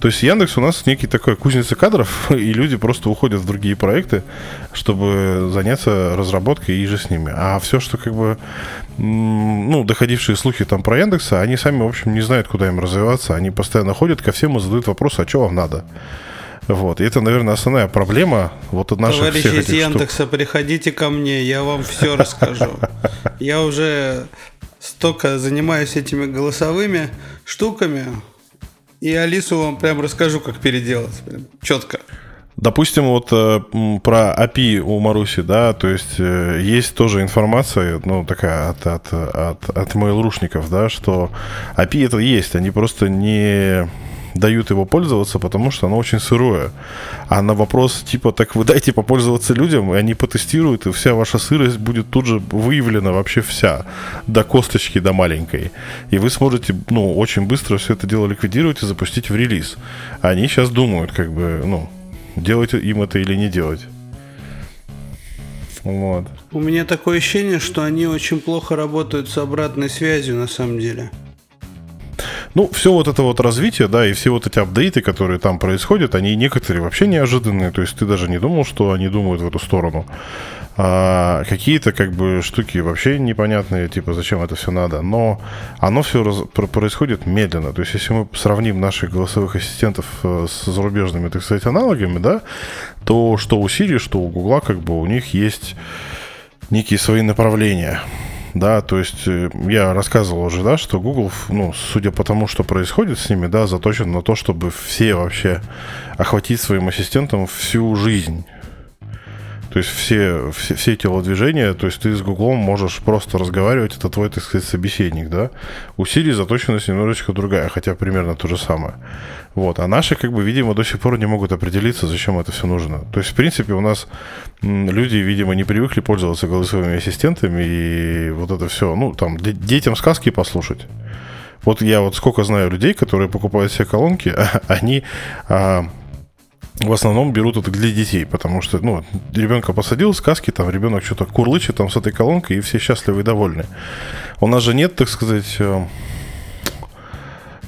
То есть Яндекс у нас некий такой кузница кадров, и люди просто уходят в другие проекты, чтобы заняться разработкой и же с ними. А все, что как бы, ну, доходившие слухи там про Яндекса, они сами, в общем, не знают, куда им развиваться. Они постоянно ходят ко всем и задают вопрос, а что вам надо? Вот. И это, наверное, основная проблема вот от наших Товарищи всех из этих штук. Яндекса, приходите ко мне, я вам все расскажу. Я уже столько занимаюсь этими голосовыми штуками, и Алису вам прям расскажу, как переделать. Прям четко. Допустим, вот э, про API у Маруси, да, то есть э, есть тоже информация, ну, такая от, от, от, от mail-рушников, да, что API это есть, они просто не дают его пользоваться, потому что оно очень сырое. А на вопрос типа, так вы дайте попользоваться людям, и они потестируют, и вся ваша сырость будет тут же выявлена вообще вся, до косточки, до маленькой. И вы сможете, ну, очень быстро все это дело ликвидировать и запустить в релиз. Они сейчас думают, как бы, ну, делать им это или не делать. Вот. У меня такое ощущение, что они очень плохо работают с обратной связью на самом деле. Ну, все вот это вот развитие, да, и все вот эти апдейты, которые там происходят, они некоторые вообще неожиданные, то есть ты даже не думал, что они думают в эту сторону. А какие-то как бы штуки вообще непонятные, типа зачем это все надо, но оно все происходит медленно. То есть если мы сравним наших голосовых ассистентов э, с зарубежными, так сказать, аналогами, да, то что у Siri, что у Гугла, как бы у них есть некие свои направления. Да, то есть э, я рассказывал уже, да, что Google, ну, судя по тому, что происходит с ними, да, заточен на то, чтобы все вообще охватить своим ассистентом всю жизнь. То есть все, все, все телодвижения, то есть ты с Гуглом можешь просто разговаривать, это твой, так сказать, собеседник, да. У Siri заточенность немножечко другая, хотя примерно то же самое. Вот. А наши, как бы, видимо, до сих пор не могут определиться, зачем это все нужно. То есть, в принципе, у нас люди, видимо, не привыкли пользоваться голосовыми ассистентами, и вот это все, ну, там, де- детям сказки послушать. Вот я вот сколько знаю людей, которые покупают себе колонки, они а, в основном берут это для детей, потому что, ну, ребенка посадил, сказки, там, ребенок что-то курлычет там с этой колонкой, и все счастливы и довольны. У нас же нет, так сказать, э,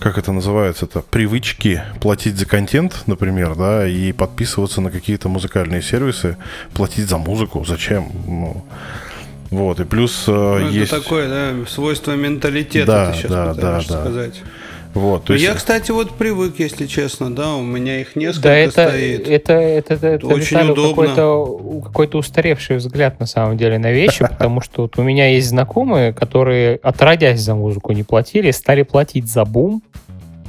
как это называется, это привычки платить за контент, например, да, и подписываться на какие-то музыкальные сервисы, платить за музыку, зачем? Ну, вот, и плюс э, Ну, есть... Это такое, да, свойство менталитета, Да, ты сейчас да, пытаешься да, да. сказать. Вот, то Ну, есть... Я, кстати, вот привык, если честно, да, у меня их несколько Да, это, стоит. это, это, это, это Очень Виталий, удобно. какой-то, какой-то устаревший взгляд на самом деле на вещи, потому что вот у меня есть знакомые, которые, отродясь за музыку, не платили, стали платить за бум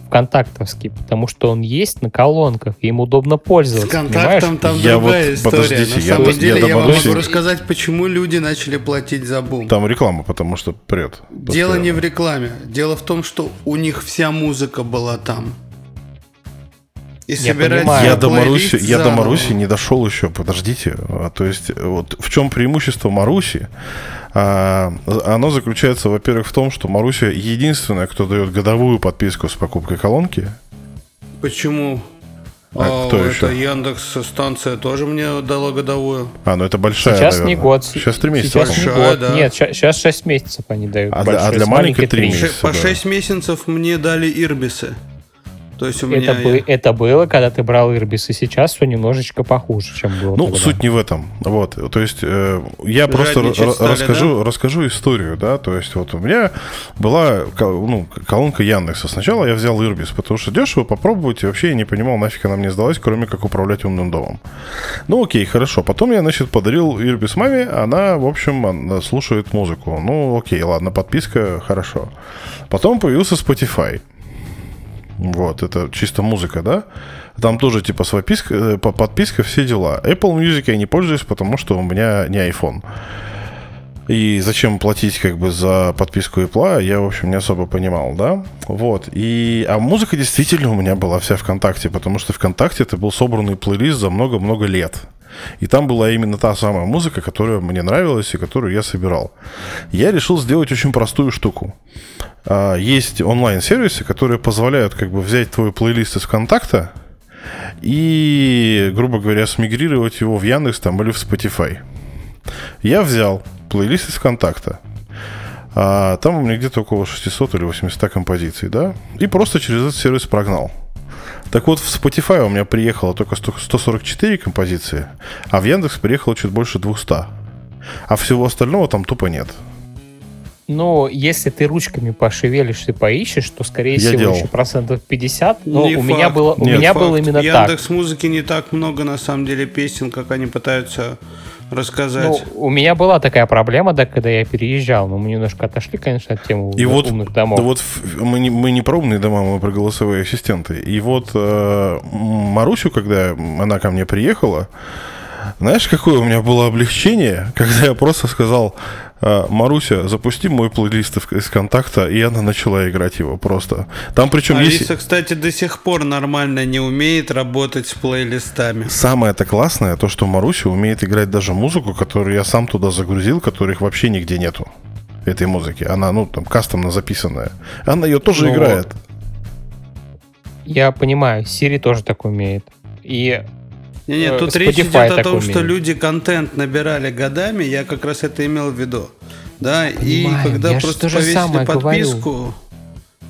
ВКонтактовский, потому что он есть на колонках, и им удобно С пользоваться. понимаешь? контактом там Я другая вот- история. подождите, На я самом я деле, до я, вам могу рассказать, почему люди начали платить за бум. Там реклама, потому что прет. Дело не в рекламе. Дело в том, что у них вся музыка была там. И Я собирать понимаю. Я до Маруси, я до. Маруси не дошел еще, подождите. А, То есть, вот в чем преимущество Маруси? А, оно заключается, во-первых, в том, что Маруся единственная, кто дает годовую подписку с покупкой колонки. Почему? А кто это еще? Яндекс станция тоже мне дала годовую. А, ну это большая, Сейчас наверное. не год. Сейчас три месяца. Сейчас не. Большая, год. да. Нет, сейчас 6 месяцев они дают. А для- а для маленькой три три. месяца. Ше- По да. 6 месяцев мне дали ирбисы. То есть у меня... Это, бы- это было, когда ты брал Ирбис, и сейчас все немножечко похуже, чем было Ну, тогда. суть не в этом. Вот, то есть э, я просто Жадничать ра- стали, расскажу, расскажу историю, да, то есть вот у меня была ну, колонка Яндекса. Сначала я взял Ирбис, потому что дешево попробовать, и вообще я не понимал, нафиг она мне сдалась, кроме как управлять умным домом. Ну, окей, хорошо. Потом я, значит, подарил Ирбис маме, она, в общем, она слушает музыку. Ну, окей, ладно, подписка, хорошо. Потом появился Spotify. Вот, это чисто музыка, да? Там тоже типа с подписка, э, по- подписка, все дела. Apple Music я не пользуюсь, потому что у меня не iPhone. И зачем платить как бы за подписку Apple, я, в общем, не особо понимал, да? Вот. И, а музыка действительно у меня была вся ВКонтакте, потому что ВКонтакте это был собранный плейлист за много-много лет. И там была именно та самая музыка, которая мне нравилась и которую я собирал. Я решил сделать очень простую штуку. А, есть онлайн-сервисы, которые позволяют как бы взять твой плейлист из ВКонтакта и, грубо говоря, смигрировать его в Яндекс там, или в Spotify. Я взял плейлист из ВКонтакта. А, там у меня где-то около 600 или 800 композиций, да? И просто через этот сервис прогнал. Так вот, в Spotify у меня приехало только 144 композиции, а в Яндекс приехало чуть больше 200. А всего остального там тупо нет. Ну, если ты ручками пошевелишь и поищешь, то, скорее Я всего, делал. еще процентов 50. Но Не у факт. меня было, у Нет, меня Факт. было именно В так. Яндекс музыки не так много на самом деле песен, как они пытаются рассказать. Ну, у меня была такая проблема, да, когда я переезжал, но мы немножко отошли, конечно, от темы И вот, умных домов. да вот мы не, мы не про умные дома, мы про голосовые ассистенты. И вот э, Марусю, когда она ко мне приехала, знаешь, какое у меня было облегчение, когда я просто сказал, э, Маруся, запусти мой плейлист из- контакта, и она начала играть его просто. Там причем есть... Алиса, кстати, до сих пор нормально не умеет работать с плейлистами. Самое это классное, то, что Маруся умеет играть даже музыку, которую я сам туда загрузил, которых вообще нигде нету этой музыки. Она, ну, там, кастомно записанная. Она ее тоже Ну играет. Я понимаю, Siri тоже так умеет. И Не, нет, Э, тут речь Spotify идет о том, что умеет. люди контент набирали годами, я как раз это имел в виду. Да, и Понимаю, когда я просто повесили самое подписку,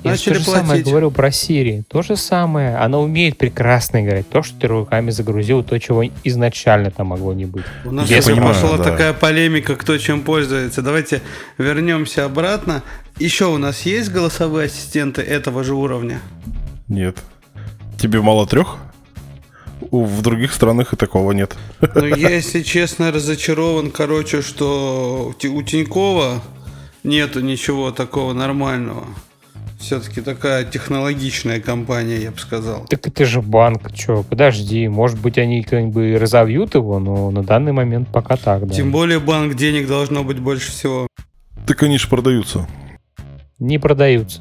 я же начали то же самое платить. говорю про Siri. То же самое. Она умеет прекрасно играть. То, что ты руками загрузил, то, чего изначально там могло не быть. У нас Я уже понимаю, пошла да. такая полемика, кто чем пользуется. Давайте вернемся обратно. Еще у нас есть голосовые ассистенты этого же уровня? Нет. Тебе мало трех? У- В других странах и такого нет. Ну, я, если честно, разочарован, короче, что у Ти- у Тинькова нету ничего такого нормального. Все-таки такая технологичная компания, я бы сказал. Так это же банк, чё, подожди, может быть, они как бы разовьют его, но на данный момент пока так, да. Тем более банк денег должно быть больше всего. Так они же продаются. Не продаются.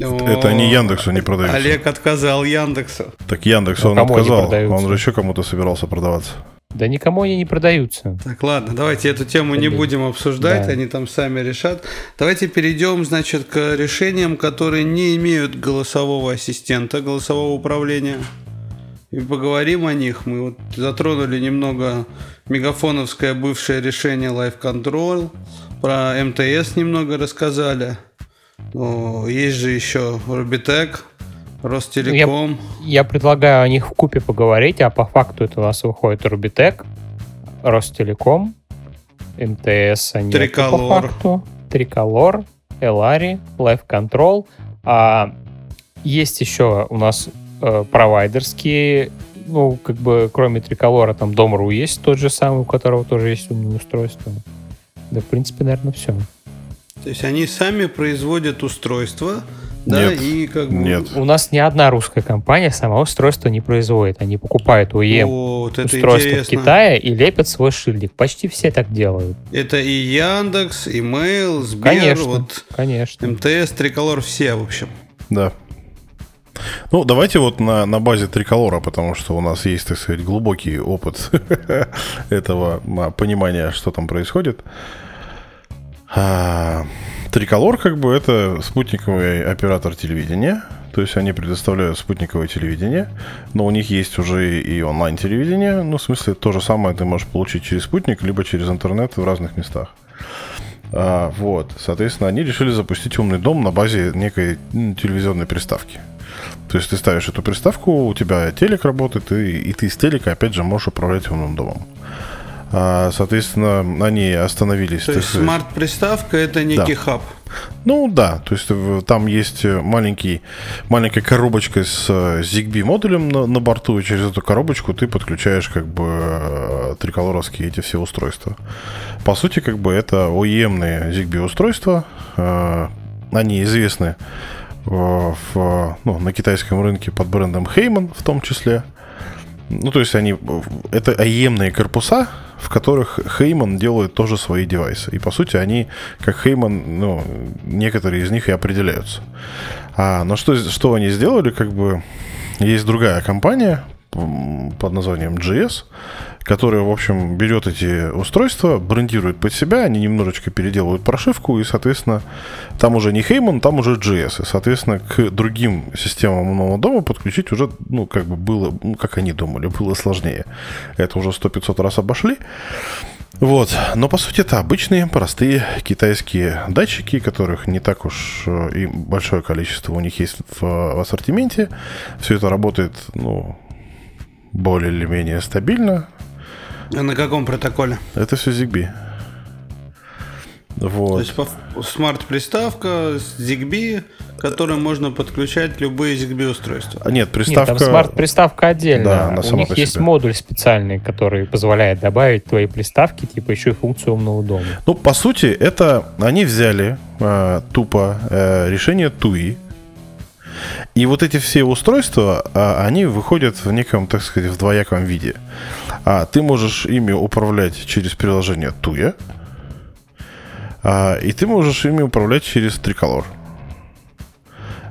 Это они О, Яндексу не продаются. Олег отказал Яндексу. Так Яндекс Ну, он отказал. Он же еще кому-то собирался продаваться. Да никому они не продаются. Так, ладно, давайте эту тему не будем обсуждать, Да. они там сами решат. Давайте перейдем, значит, к решениям, которые не имеют голосового ассистента, голосового управления. И поговорим о них. Мы вот затронули немного мегафоновское бывшее решение Live Control, про МТС немного рассказали. Ну, есть же еще Rubitec, Ростелеком. Я предлагаю о них в купе поговорить, а по факту это у нас выходит Рубитек, Ростелеком, МТС, они Триколор. по факту, Триколор, Элари, Life Control. А есть еще у нас э, провайдерские, ну, как бы, кроме Триколора, там Дом.ру есть тот же самый, у которого тоже есть умное устройство. Да, в принципе, наверное, все. То есть они сами производят устройства, да, Нет, и как бы... Нет. У нас ни одна русская компания сама устройство не производит. Они покупают OEM Вот, устройство в интересно. Китае и лепят свой шильдик. Почти все так делают. Это и Яндекс, и Mail, Сбер, Конечно, вот конечно. МТС, Триколор, все, в общем. Да. Ну, давайте вот на, на базе триколора, потому что у нас есть, так сказать, глубокий опыт этого а, понимания, что там происходит. А, Триколор, как бы, это спутниковый оператор телевидения. То есть они предоставляют спутниковое телевидение, но у них есть уже и онлайн-телевидение. Ну, в смысле, то же самое ты можешь получить через спутник, либо через интернет в разных местах. А, вот, соответственно, они решили запустить умный дом на базе некой м, телевизионной приставки. То есть ты ставишь эту приставку, у тебя телек работает, и, и ты с телека, опять же, можешь управлять умным домом. А, соответственно, они остановились. То есть смарт-приставка это некий хаб. ну да, то есть там есть э, маленький, маленькая коробочка с э, ZigBee модулем на, на борту, и через эту коробочку ты подключаешь как бы э, триколоровские эти все устройства. По сути, как бы это OEM-ные ZigBee устройства, они известны в, ну, на китайском рынке под брендом Heyman в том числе. Ну, то есть они... Это аемные корпуса, в которых Хейман делает тоже свои девайсы. И, по сути, они, как Хейман, ну, некоторые из них и определяются. А, но что, что они сделали, как бы... Есть другая компания под названием GS, которая, в общем, берет эти устройства, брендирует под себя, они немножечко переделывают прошивку, и, соответственно, там уже не Хейман, там уже GS. И, соответственно, к другим системам нового дома подключить уже, ну, как бы было, ну, как они думали, было сложнее. Это уже 100-500 раз обошли. Вот. Но по сути это обычные, простые китайские датчики, которых не так уж э, и большое количество у них есть в, в ассортименте. Все это работает, ну, более или менее стабильно. А на каком протоколе? Это все ZigBee. Вот. То есть смарт-приставка с ZigBee, к которой можно подключать любые ZigBee устройства. А нет, приставка... Нет, там смарт-приставка отдельно. Да, она У них есть себе. модуль специальный, который позволяет добавить твои приставки, типа еще и функцию умного дома. Ну, по сути, это они взяли э, тупо э, решение TUI. И вот эти все устройства, а, они выходят в неком, так сказать, в двояком виде. А ты можешь ими управлять через приложение Tuya, а, и ты можешь ими управлять через Tricolor.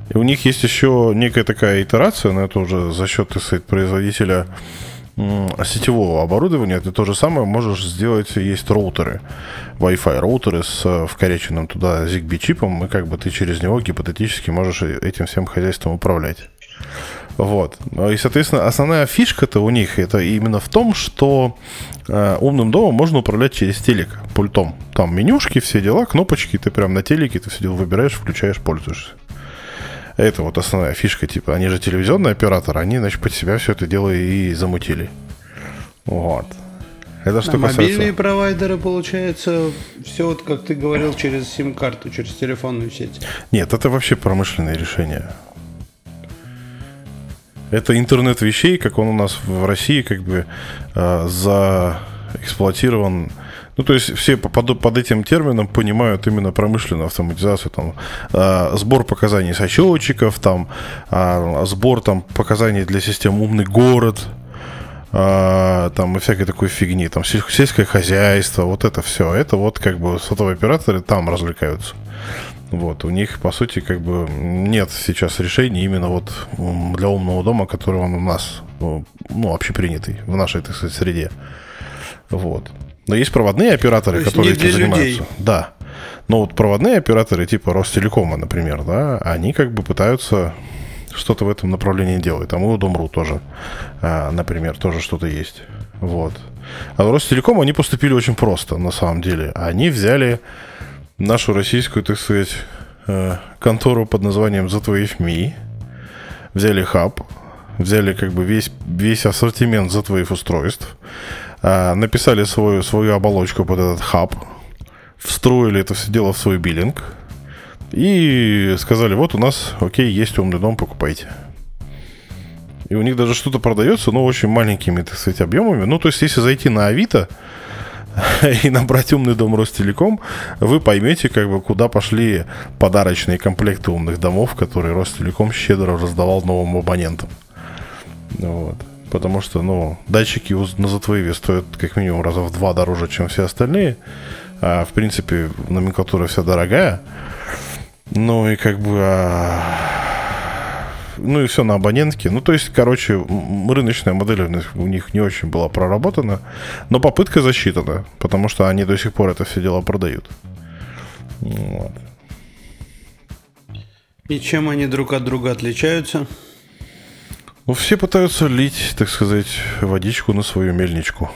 И у них есть еще некая такая итерация, но это уже за счет, так сказать, производителя сетевого оборудования. Ты то же самое можешь сделать, есть роутеры, Wi-Fi роутеры с э, вкоряченным туда ZigBee чипом, и как бы ты через него гипотетически можешь и- этим всем хозяйством управлять. Вот. Ну И, соответственно, основная фишка-то у них это именно в том, что э, умным домом можно управлять через телек, пультом. Там менюшки, все дела, кнопочки, ты прям на телеке, ты все дело выбираешь, включаешь, пользуешься. Это вот основная фишка, типа, они же телевизионные операторы, они, значит, под себя все это дело и замутили. Вот. Это что а касается... мобильные провайдеры, получается, все вот как ты говорил, через сим-карту, через телефонную сеть. Нет, это вообще промышленное решение. Это интернет вещей, как он у нас в России как бы э, заэксплуатирован. Ну, то есть все по- под, под этим термином понимают именно промышленную автоматизацию, там, э, сбор показаний со счетчиков, там, э, сбор там, показаний для систем «Умный город», э, там, и всякой такой фигни, там, сель- сельское хозяйство, вот это все. Это вот как бы сотовые операторы там развлекаются. Вот, у них, по сути, как бы нет сейчас решений именно вот для умного дома, который он у нас, ну, общепринятый в нашей, так сказать, среде. Вот. Но есть проводные операторы, То которые этим для людей. занимаются. Да. Но вот проводные операторы типа Ростелекома, например, да, они как бы пытаются что-то в этом направлении делать. Там и у Домру тоже, а, например, тоже что-то есть. Вот. А в Ростелеком они поступили очень просто, на самом деле. Они взяли нашу российскую, так сказать, э, контору под названием ZWF.me, взяли хаб, взяли как бы весь, весь ассортимент ZWF устройств, написали свою, свою оболочку под этот хаб, встроили это все дело в свой биллинг и сказали, вот у нас, окей, есть умный дом, покупайте. И у них даже что-то продается, но очень маленькими, так сказать, объемами. Ну, то есть, если зайти на Авито, и набрать умный дом Ростелеком, вы поймете, как бы, куда пошли подарочные комплекты умных домов, которые Ростелеком щедро раздавал новым абонентам. Вот. Потому что, ну, датчики на затвоеве стоят как минимум раза в два дороже, чем все остальные. А, в принципе, номенклатура вся дорогая. Ну и как бы... а, ну и все на абонентке. Ну, то есть, короче, рыночная модель у них не очень была проработана, но попытка засчитана, потому что они до сих пор это все дело продают. Вот. И чем они друг от друга отличаются? Ну, все пытаются лить, так сказать, водичку на свою мельничку.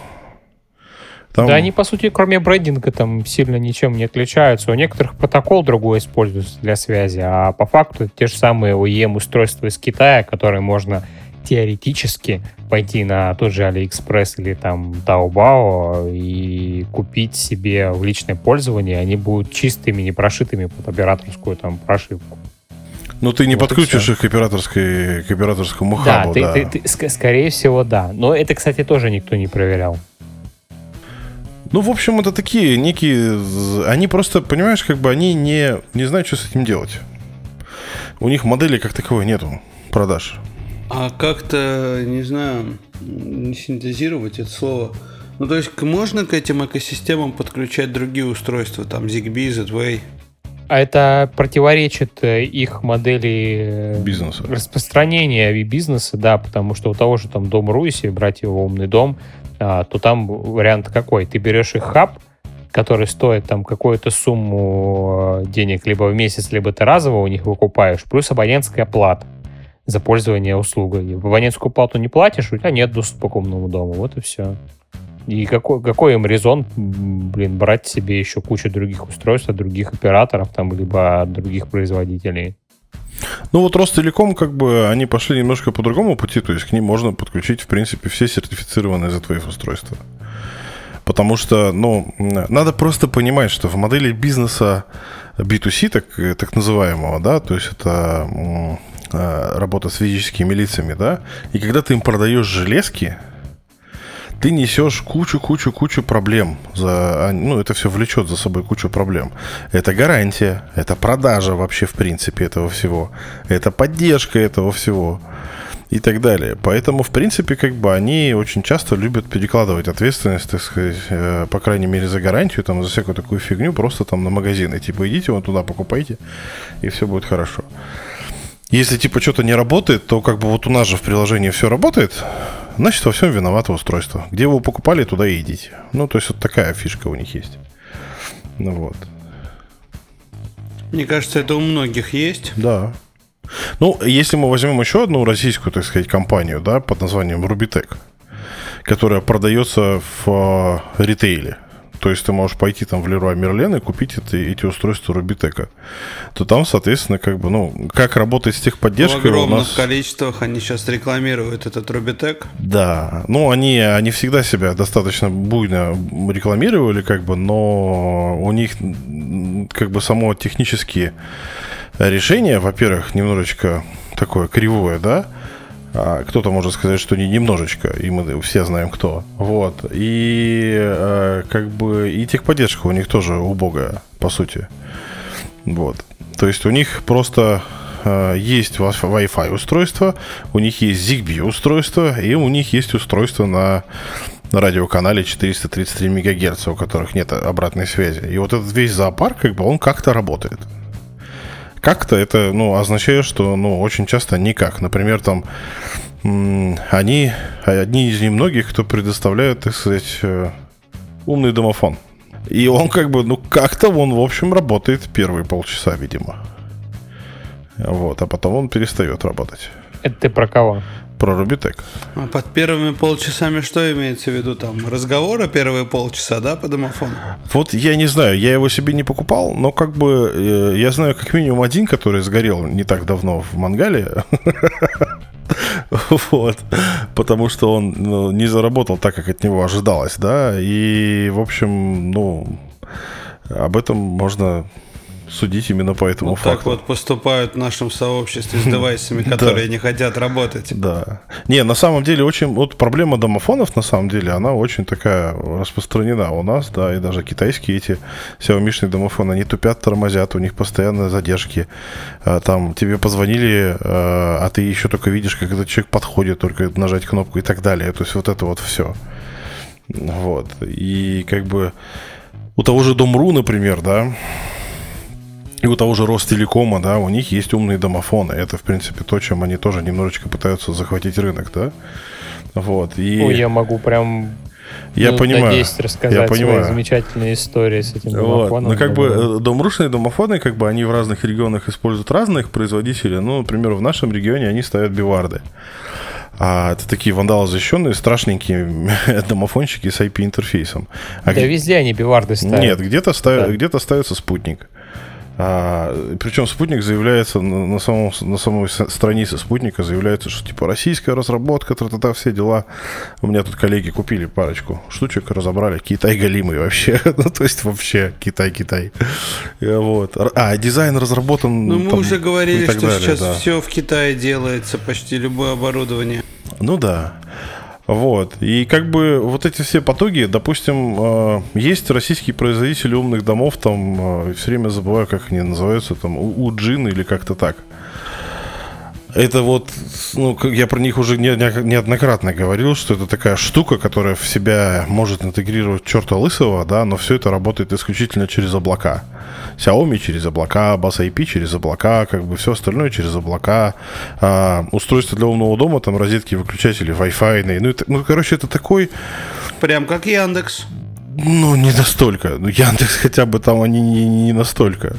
Там- Да, они, по сути, кроме брендинга, там сильно ничем не отличаются. У некоторых протокол другой используется для связи, а по факту те же самые OEM-устройства из Китая, которые можно теоретически пойти на тот же AliExpress или там Taobao и купить себе в личное пользование. Они будут чистыми, не прошитыми под операторскую там прошивку. Ну, ты не Вот подключишь их к, операторской, к операторскому Да, хабу, ты- да. ты- ты- ск- скорее всего, да. Но это, кстати, тоже никто не проверял. Ну, в общем, это такие некие... Они просто, понимаешь, как бы они не, не знают, что с этим делать. У них модели как таковой нету продаж. А как-то, не знаю, не синтезировать это слово. Ну, то есть можно к этим экосистемам подключать другие устройства, там ZigBee, Z-Way? А это противоречит э, их модели э, Бизнеса. распространения бизнеса, да, потому что у того же там Дом.ру, если брать его умный дом, а, то там вариант какой? Ты берешь их хаб, который стоит там какую-то сумму э, денег либо в месяц, либо ты разово у них выкупаешь, плюс абонентская плата за пользование услугой. В абонентскую плату не платишь, у тебя нет доступа к умному дому. Вот и все. И какой, какой им резон, блин, брать себе еще кучу других устройств от других операторов, там, либо от других производителей? Ну вот Ростелеком, как бы, они пошли немножко по другому пути, то есть к ним можно подключить, в принципе, все сертифицированные твои устройства. Потому что, ну, надо просто понимать, что в модели бизнеса B2C, так, так называемого, да, то есть это э, работа с физическими лицами, да, и когда ты им продаешь железки, ты несешь кучу-кучу-кучу проблем. За, а, ну, это все влечет за собой кучу проблем. Это гарантия, это продажа вообще, в принципе, этого всего. Это поддержка этого всего и так далее. Поэтому, в принципе, как бы они очень часто любят перекладывать ответственность, так сказать, э, по крайней мере, за гарантию, там, за всякую такую фигню, просто там на магазины. Типа, идите вот туда, покупайте, и все будет хорошо. Если, типа, что-то не работает, то как бы вот у нас же в приложении все работает, значит, во всем виновато устройство. Где вы покупали, туда и идите. Ну, то есть вот такая фишка у них есть. Ну вот. Мне кажется, это у многих есть. Да. Ну, если мы возьмем еще одну российскую, так сказать, компанию, да, под названием Rubitech, которая продается в э, ритейле, то есть ты можешь пойти там в Leroy Merlin и купить это, эти устройства Rubitech, то там, соответственно, как бы, ну, как работать с техподдержкой В огромных у нас... количествах они сейчас рекламируют этот Rubitech. Да, ну, они, они всегда себя достаточно буйно рекламировали, как бы, но у них, как бы, само технические решение, во-первых, немножечко такое кривое, да, кто-то может сказать, что не немножечко, и мы все знаем кто. Вот. И э, как бы и техподдержка у них тоже убогая, по сути. Вот. То есть у них просто э, есть Wi-Fi устройство, у них есть ZigBee устройство, и у них есть устройство на радиоканале 433 МГц, у которых нет обратной связи. И вот этот весь зоопарк, как бы, он как-то работает как-то это ну, означает, что ну, очень часто никак. Например, там они одни из немногих, кто предоставляет, так сказать, э, умный домофон. И он как бы, ну как-то он, в общем, работает первые полчаса, видимо. Вот, а потом он перестает работать. Это ты про кого? Про Рубитек. А под первыми полчасами что имеется в виду? Там разговоры первые полчаса, да, по домофону? Вот я не знаю, я его себе не покупал, но как бы э, я знаю как минимум один, который сгорел не так давно в Мангале. Вот. Потому что он ну, не заработал так, как от него ожидалось, да. И, в общем, ну, об этом можно судить именно по этому вот факту. Так вот поступают в нашем сообществе с девайсами, которые не хотят работать. Да. Не, на самом деле очень... Вот проблема домофонов, на самом деле, она очень такая распространена у нас, да, и даже китайские эти Xiaomi домофоны, они тупят, тормозят, у них постоянно задержки. А, там тебе позвонили, а, а ты еще только видишь, как этот человек подходит, только нажать кнопку и так далее. То есть вот это вот все. Вот. И как бы у того же Дом.ру, например, да, и у того же Ростелекома, да, у них есть умные домофоны. Это, в принципе, то, чем они тоже немножечко пытаются захватить рынок, да. Вот. И... Ой, я могу прям я ну, понимаю. На 10 рассказать я понимаю. свои замечательные истории с этим вот. домофоном. Ну, как бы э, домрушные домофоны, как бы они в разных регионах используют разных производителей. Ну, например, в нашем регионе они ставят биварды. А это такие вандалы защищенные, страшненькие домофончики с IP-интерфейсом. А да г... везде они биварды ставят. Нет, где-то, ставят, да. где-то ставится спутник. А, причем спутник заявляется на, на, самом, на самой странице спутника заявляется, что типа российская разработка, тра-та-та, все дела. У меня тут коллеги купили парочку штучек, разобрали. Китай галимый вообще. ну, то есть вообще Китай-Китай. вот. А, дизайн разработан. Ну, мы там, уже говорили, что далее, сейчас да. все в Китае делается, почти любое оборудование. Ну да. Вот. И как бы вот эти все потуги, допустим, э, есть российские производители умных домов, там, э, все время забываю, как они называются, там, Уджин или как-то так. Это вот, ну, я про них уже не- не- неоднократно говорил, что это такая штука, которая в себя может интегрировать черта лысого, да, но все это работает исключительно через облака. Xiaomi через облака, Bass IP через облака, как бы все остальное через облака. А, устройство для умного дома, там розетки, выключатели, Wi-Fi. Ну, это- ну, короче, это такой Прям как Яндекс. ну, не настолько. Ну, Яндекс хотя бы там они не, не настолько.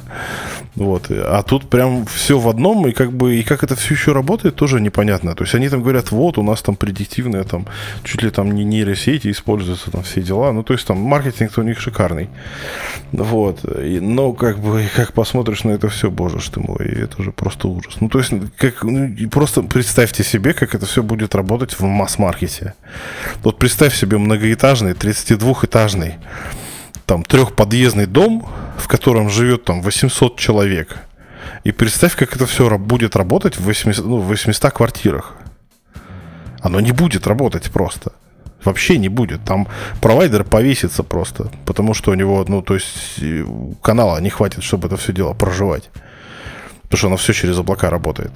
Вот. А тут прям все в одном, и как бы, и как это все еще работает, тоже непонятно. То есть они там говорят, вот, у нас там предиктивная, там, чуть ли там не нейросети используются, там, все дела. Ну, то есть там маркетинг у них шикарный. Вот. И, но как бы, как посмотришь на это все, боже ж ты мой, это уже просто ужас. Ну, то есть, как, ну, просто представьте себе, как это все будет работать в масс-маркете. Вот представь себе многоэтажный, 32-этажный, там, трехподъездный дом, в котором живет там 800 человек. И представь, как это все будет работать в 800, ну, в 800 квартирах. Оно не будет работать просто. Вообще не будет. Там провайдер повесится просто. Потому что у него, ну, то есть, э, канала не хватит, чтобы это все дело проживать. Потому что оно все через облака работает.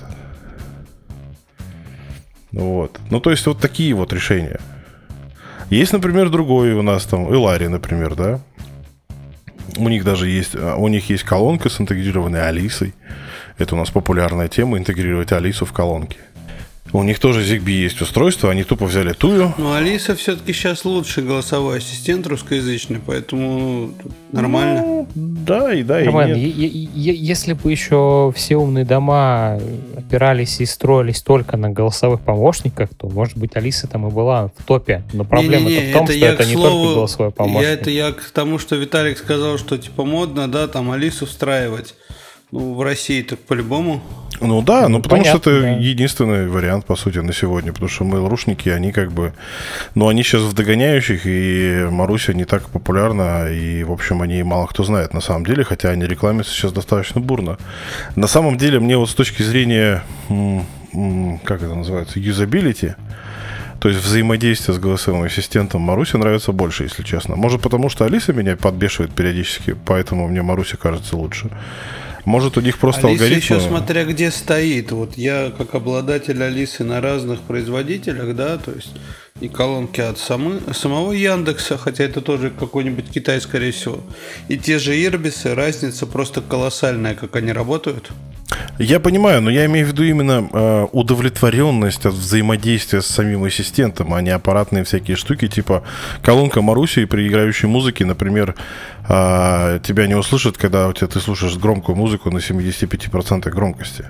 Вот. Ну, то есть, вот такие вот решения. Есть, например, другой у нас там, Элари, например, да. У них даже есть, а, у них есть колонка с интегрированной Алисой. Это у нас популярная тема, интегрировать Алису в колонки. У них тоже ZigBee есть устройство, они тупо взяли тую. Но Алиса все-таки сейчас лучший голосовой ассистент русскоязычный, поэтому тут нормально. Ну, да, и да, и Нормально. нет. Е- е- Если бы еще все умные дома опирались и строились только на голосовых помощниках, то, может быть, Алиса там и была в топе. Но проблема Не-не-не, в том, что я это не слову- только голосовой помощник. Я, это я к тому, что Виталик сказал, что типа модно, да, там Алису встраивать. Ну, в России так по-любому. Ну да, ну, Ну, потому понятно, что это да. единственный вариант, по сути, на сегодня. Потому что mail-рушники, они как бы... Ну, они сейчас в догоняющих, и Маруся не так популярна, и, в общем, они мало кто знает на самом деле, хотя они рекламятся сейчас достаточно бурно. На самом деле, мне вот с точки зрения, как это называется, юзабилити, то есть взаимодействие с голосовым ассистентом Маруси нравится больше, если честно. Может, потому что Алиса меня подбешивает периодически, поэтому мне Маруся кажется лучше. Может, у них просто Алиса алгоритмы... еще смотря где стоит. Вот я как обладатель Алисы на разных производителях, да, то есть и колонки от самы- самого Яндекса, хотя это тоже какой-нибудь Китай, скорее всего. И те же Ирбисы, разница просто колоссальная, как они работают. Я понимаю, но я имею в виду именно э, удовлетворенность от взаимодействия с самим ассистентом, а не аппаратные всякие штуки, типа колонка Маруси при играющей музыке, например, э, тебя не услышат, когда у тебя ты слушаешь громкую музыку на 75% громкости.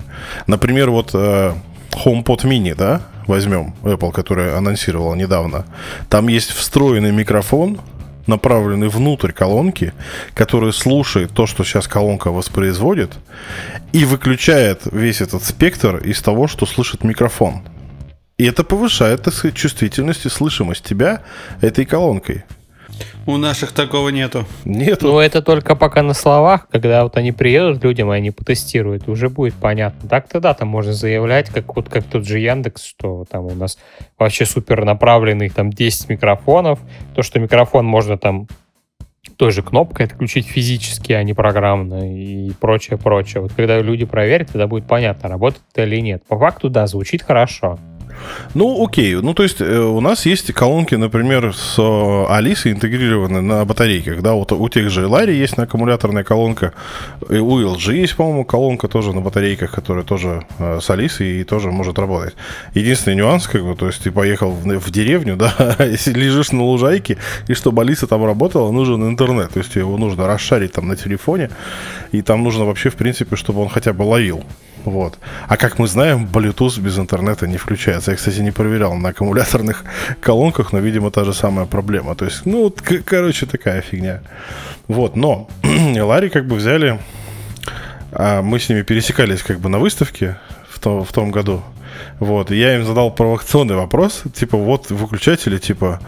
Например, вот э, HomePod mini, да, возьмем Apple, который анонсировал недавно. Там есть встроенный микрофон, направленный внутрь колонки, который слушает то, что сейчас колонка воспроизводит, и выключает весь этот спектр из того, что слышит микрофон. И это повышает, так сказать, чувствительность и слышимость тебя этой колонкой. У наших такого нету. Нет, Ну, это только пока на словах, когда вот они приедут людям, и они потестируют, уже будет понятно. Так-то да, там можно заявлять, как вот как тот же Яндекс, что там у нас вообще супер направленных там 10 микрофонов, то, что микрофон можно там той же кнопкой отключить физически, а не программно и прочее, прочее. Вот когда люди проверят, тогда будет понятно, работает это или нет. По факту, да, звучит хорошо. Ну, окей. Ну, то есть э, у нас есть колонки, например, с э, Алисой интегрированы на батарейках. Да, вот у тех же Лари есть на аккумуляторная колонка. И у LG есть, по-моему, колонка тоже на батарейках, которая тоже э, с Алисой и тоже может работать. Единственный нюанс, как бы, то есть ты поехал в, в деревню, да, лежишь на лужайке, и чтобы Алиса там работала, нужен интернет. То есть его нужно расшарить там на телефоне, и там нужно вообще, в принципе, чтобы он хотя бы ловил. Вот. А как мы знаем, Bluetooth без интернета не включается. Я, кстати, не проверял на аккумуляторных колонках, но, видимо, та же самая проблема. То есть, ну, к- короче, такая фигня. Вот, но Ларри как бы взяли, а мы с ними пересекались как бы на выставке в, то- в том году. Вот, и я им задал провокационный вопрос, типа, вот выключатели, типа,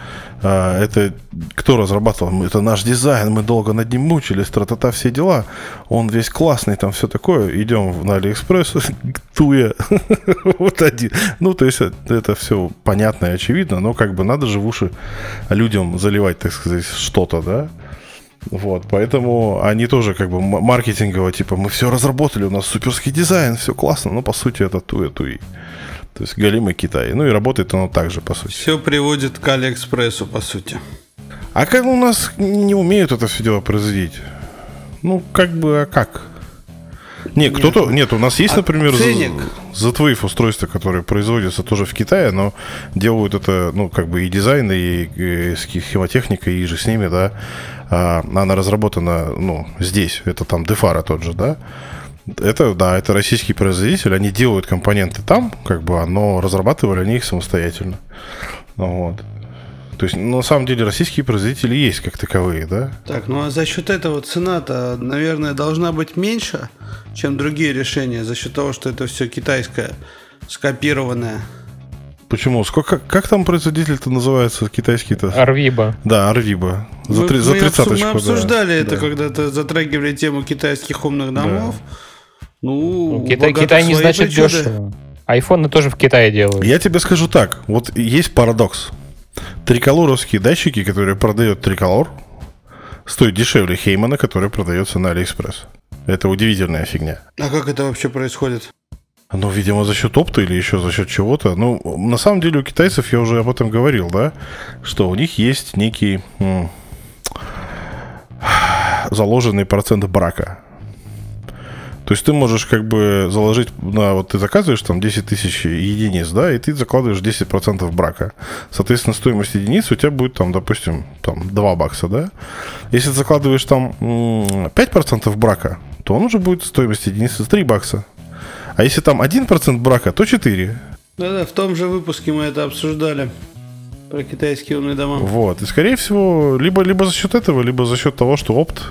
а, это кто разрабатывал? Это наш дизайн, мы долго над ним мучились, тра-та-та, все дела. Он весь классный, там все такое. Идем на AliExpress, Tuya, вот один. Ну, то есть это, это все понятно и очевидно, но как бы надо же в уши людям заливать, так сказать, что-то, да? Вот, поэтому они тоже как бы маркетингово, типа, мы все разработали, у нас суперский дизайн, все классно, но по сути это Tuya Tuya. То есть голимый Китай. Ну и работает оно так же, по сути. Все приводит к Алиэкспрессу, по сути. А как у нас не умеют это все дело производить? Ну, как бы, а как? Не, кто-то... Нет, у нас есть, А например? Z-Wave устройства, которые производятся тоже в Китае, но делают это, ну, как бы и дизайн, и, и схемотехника, и же с ними, да. А, она разработана, ну, здесь. Это там Дефара тот же, да. Это, да, это российский производитель, они делают компоненты там, как бы, но разрабатывали они их самостоятельно. Ну, вот. То есть, на самом деле, российские производители есть как таковые, да? Так, ну а за счет этого цена-то, наверное, должна быть меньше, чем другие решения, за счет того, что это все китайское, скопированное. Почему? Сколько, как там производитель-то называется китайский-то? Арвиба. Да, Арвиба. За, мы, три- за мы обсу- тридцаточку, мы да. обсуждали это, Да. когда-то затрагивали тему китайских умных домов. Ну, Ну, у Китай, Китай не значит причуды. дешево. Айфоны тоже в Китае делают. Я тебе скажу так. Вот есть парадокс. Триколоровские датчики, которые продает Триколор, стоят дешевле Heiman а, который продается на Алиэкспресс. Это удивительная фигня. А как это вообще происходит? Ну, видимо, за счет опта или еще за счет чего-то. Ну, на самом деле у китайцев, я уже об этом говорил, да, что у них есть некий м, заложенный процент брака. То есть ты можешь как бы заложить, на, вот ты заказываешь там 10 тысяч единиц, да, и ты закладываешь 10% брака. Соответственно, стоимость единицы у тебя будет там, допустим, там 2 бакса, да. Если ты закладываешь там м, 5% брака, то он уже будет стоимость единицы 3 бакса. А если там 1% брака, то 4. Да-да, в том же выпуске мы это обсуждали. Про китайские умные дома. Вот. И скорее всего, либо, либо за счет этого, либо за счет того, что опт,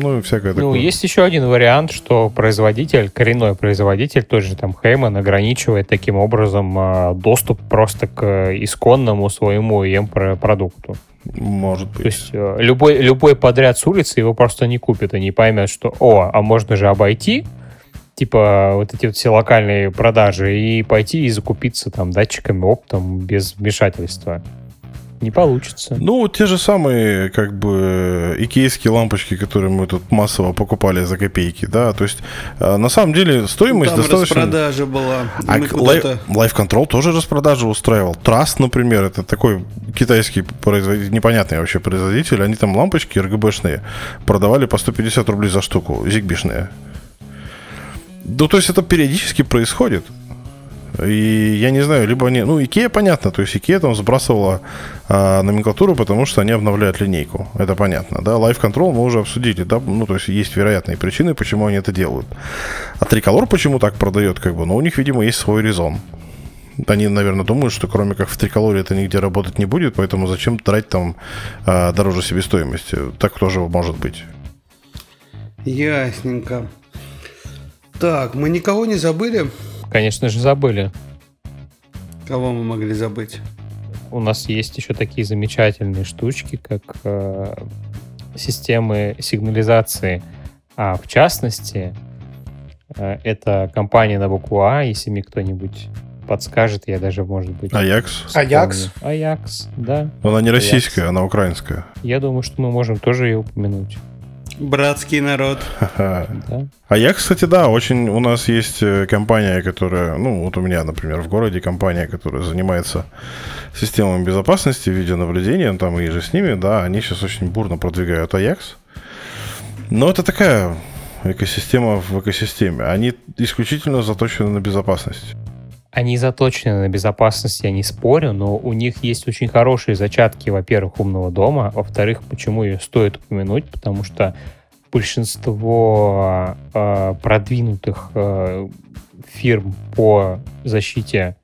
ну и всякое Ну, такое. есть еще один вариант, что производитель, коренной производитель, тот же там Хейман, ограничивает таким образом а, доступ просто к исконному своему EM-продукту. Может То быть. есть э, любой, любой подряд с улицы его просто не купит и не поймет, что, о, а можно же обойти, типа вот эти вот все локальные продажи и пойти и закупиться там датчиками оптом без вмешательства. Не получится. Ну, те же самые, как бы, икейские лампочки, которые мы тут массово покупали за копейки, да, то есть, э, на самом деле, стоимость Там достаточно... распродажа была. А Life Control тоже распродажу устраивал. Trust, например, это такой китайский производитель, непонятный вообще производитель. Они там лампочки РГБшные продавали по 150 рублей за штуку, зигбишные. Ну, то есть это периодически происходит. И я не знаю, либо они... Ну, Икея, понятно, то есть Икея там сбрасывала а, номенклатуру, потому что они обновляют линейку. Это понятно, да. Life Control мы уже обсудили, да. Ну, то есть есть вероятные причины, почему они это делают. А Триколор почему так продает, как бы? Ну, у них, видимо, есть свой резон. Они, наверное, думают, что кроме как в триколоре это нигде работать не будет, поэтому зачем тратить там а, дороже себестоимости? Так тоже может быть. Ясненько. Так, мы никого не забыли? Конечно же, забыли. Кого мы могли забыть? У нас есть еще такие замечательные штучки, как э, системы сигнализации. А в частности, э, это компания на букву А, если мне кто-нибудь подскажет, я даже, может быть... Аякс. Аякс? вспомню. Аякс, да. Она не Аякс. российская, она украинская. Я думаю, что мы можем тоже ее упомянуть. Братский народ. Да? Аякс, кстати, да, очень у нас есть э, компания, которая, ну, вот у меня, например, в городе компания, которая занимается системами безопасности, видеонаблюдения, ну, там и же с ними, да, они сейчас очень бурно продвигают Аякс. Но это такая экосистема в экосистеме. Они исключительно заточены на безопасность. Они заточены на безопасность, я не спорю, но у них есть очень хорошие зачатки, во-первых, умного дома, во-вторых, почему ее стоит упомянуть, потому что большинство э, продвинутых э, фирм по защите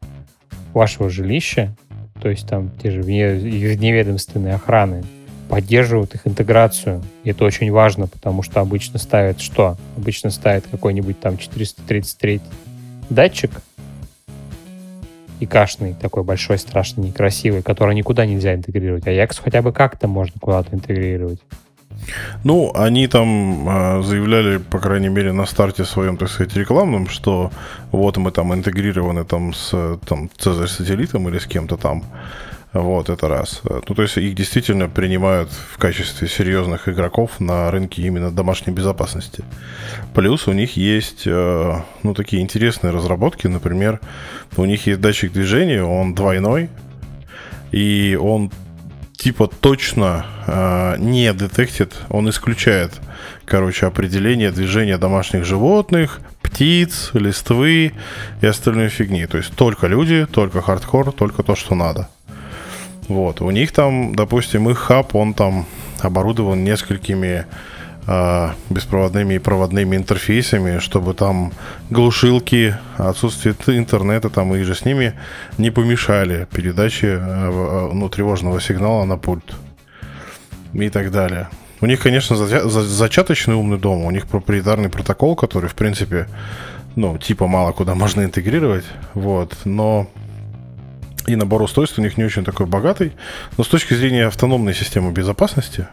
вашего жилища, то есть там те же вне- вневедомственные охраны, поддерживают их интеграцию. И это очень важно, потому что обычно ставят что? Обычно ставят какой-нибудь там 433 датчик, и кашный, такой большой, страшный, некрасивый, который никуда нельзя интегрировать. А Якс хотя бы как-то можно куда-то интегрировать. Ну, они там э, заявляли, по крайней мере, на старте своем, так сказать, рекламном, что вот мы там интегрированы там с там, Цезарь сателлитом или с кем-то там. Вот, это раз. Ну, то есть их действительно принимают в качестве серьезных игроков на рынке именно домашней безопасности. Плюс у них есть, э, ну, такие интересные разработки. Например, у них есть датчик движения, он двойной, и он типа точно э, не детектит, он исключает, короче, определение движения домашних животных, птиц, листвы и остальной фигни. То есть только люди, только хардкор, только то, что надо. Вот. У них там, допустим, их хаб, он там оборудован несколькими э, беспроводными и проводными интерфейсами, чтобы там глушилки, отсутствие интернета там и иже с ними не помешали передаче э, ну, тревожного сигнала на пульт и так далее. У них, конечно, за, за, зачаточный умный дом, у них проприетарный протокол, который, в принципе, ну, типа мало куда можно интегрировать, вот, но и набор устройств у них не очень такой богатый. Но с точки зрения автономной системы безопасности,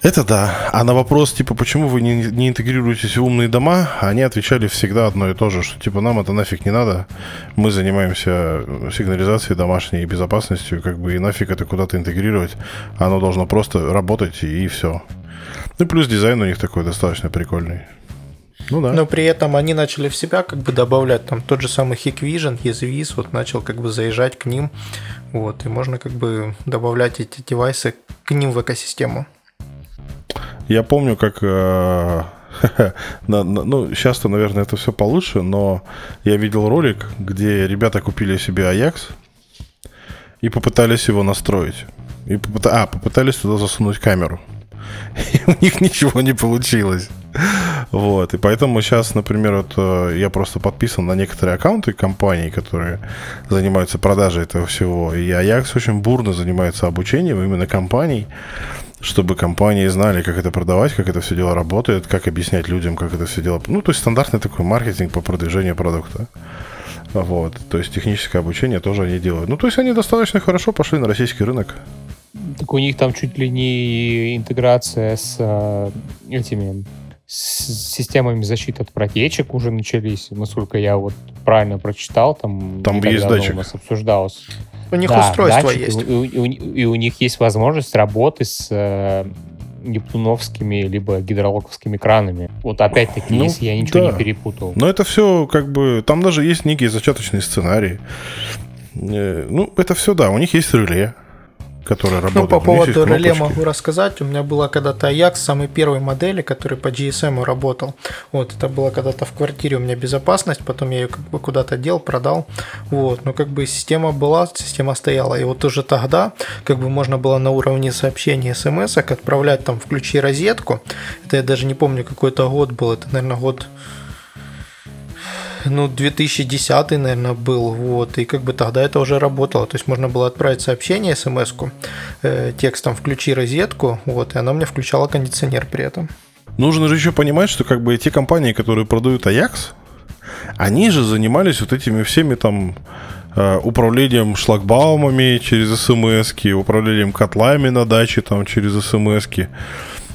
это да. А на вопрос, типа, почему вы не, не интегрируетесь в умные дома, они отвечали всегда одно и то же, что, типа, нам это нафиг не надо, мы занимаемся сигнализацией домашней безопасностью, как бы, и нафиг это куда-то интегрировать, оно должно просто работать, и, и все. Ну, плюс дизайн у них такой достаточно прикольный. Ну да. Но при этом они начали в себя как бы добавлять там тот же самый Hikvision, EasyVis, вот начал как бы заезжать к ним, вот, и можно как бы добавлять эти девайсы к ним в экосистему. Я помню, как э, ну, сейчас-то, наверное, это все получше, но я видел ролик, где ребята купили себе Ajax и попытались его настроить. И попыта... А, попытались туда засунуть камеру. И у них ничего не получилось. Вот, и поэтому сейчас, например, вот э, я просто подписан на некоторые аккаунты компаний, которые занимаются продажей этого всего, и Ajax очень бурно занимается обучением именно компаний, чтобы компании знали, как это продавать, как это все дело работает, как объяснять людям, как это все дело... Ну, то есть стандартный такой маркетинг по продвижению продукта. Вот. То есть техническое обучение тоже они делают. Ну, то есть они достаточно хорошо пошли на российский рынок. Так у них там чуть ли не интеграция с э, этими с системами защиты от протечек уже начались, насколько я вот правильно прочитал, там, там есть датчик. у нас обсуждалось. У них да, устройство датчик, есть. И, и, и, и у них есть возможность работы с э, нептуновскими либо гидрологовскими кранами. Вот опять-таки, ну, если я ничего да. не перепутал. Но это все как бы... Там даже есть некий зачаточный сценарий. Э, ну, это все, да. У них есть реле которая работает. Ну, по поводу реле могу рассказать. У меня была когда-то Ajax самой первой модели, который по GSM работал. Вот, это было когда-то в квартире у меня безопасность, потом я ее как бы куда-то дел, продал. Вот, но как бы система была, система стояла. И вот уже тогда как бы можно было на уровне сообщений смс отправлять там включи розетку. Это я даже не помню, какой это год был. Это, наверное, год ну, 2010, наверное, был, вот, и как бы тогда это уже работало, то есть можно было отправить сообщение, смс-ку, э, текстом «включи розетку», вот, и она мне включала кондиционер при этом. Нужно же еще понимать, что как бы те компании, которые продают Ajax, они же занимались вот этими всеми там э, управлением шлагбаумами через смс управлением котлами на даче там через смс -ки.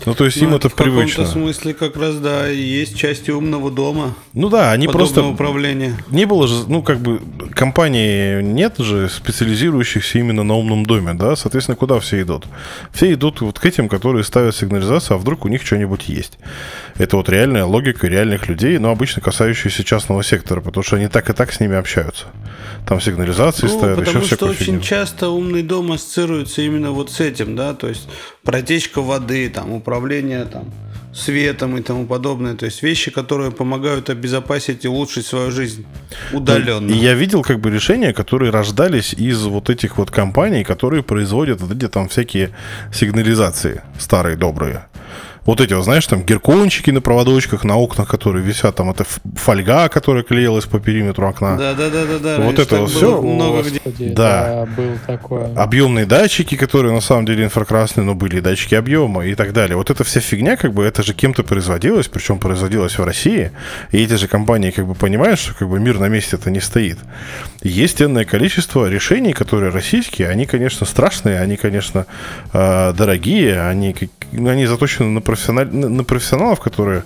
Ну, то есть ну, им это, это в привычно. В каком-то смысле как раз, да, есть части умного дома. Ну да, они просто... управления. Не было же, ну, как бы, компании нет же специализирующихся именно на умном доме, да, соответственно, куда все идут? Все идут вот к этим, которые ставят сигнализацию, а вдруг у них что-нибудь есть. Это вот реальная логика реальных людей, но обычно касающаяся частного сектора, потому что они так и так с ними общаются. Там сигнализации ну, потому еще что очень фигню. часто умный дом ассоциируется именно вот с этим, да, то есть протечка воды, там, управление там, светом и тому подобное. То есть вещи, которые помогают обезопасить и улучшить свою жизнь удаленно. И я видел как бы решения, которые рождались из вот этих вот компаний, которые производят вот эти там всякие сигнализации старые, добрые вот эти, вот, знаешь, там геркончики на проводочках, на окнах, которые висят, там это фольга, которая клеилась по периметру окна. Да, да, да, да, да. Вот это вот все. Много где. Да. был такое. Объемные датчики, которые на самом деле инфракрасные, но были датчики объема и так далее. Вот эта вся фигня, как бы, это же кем-то производилось, причем производилось в России. И эти же компании, как бы, понимают, что как бы мир на месте это не стоит. Есть энное количество решений, которые российские, они, конечно, страшные, они, конечно, э, дорогие, они, они заточены на профессиональ... на профессионалов, которые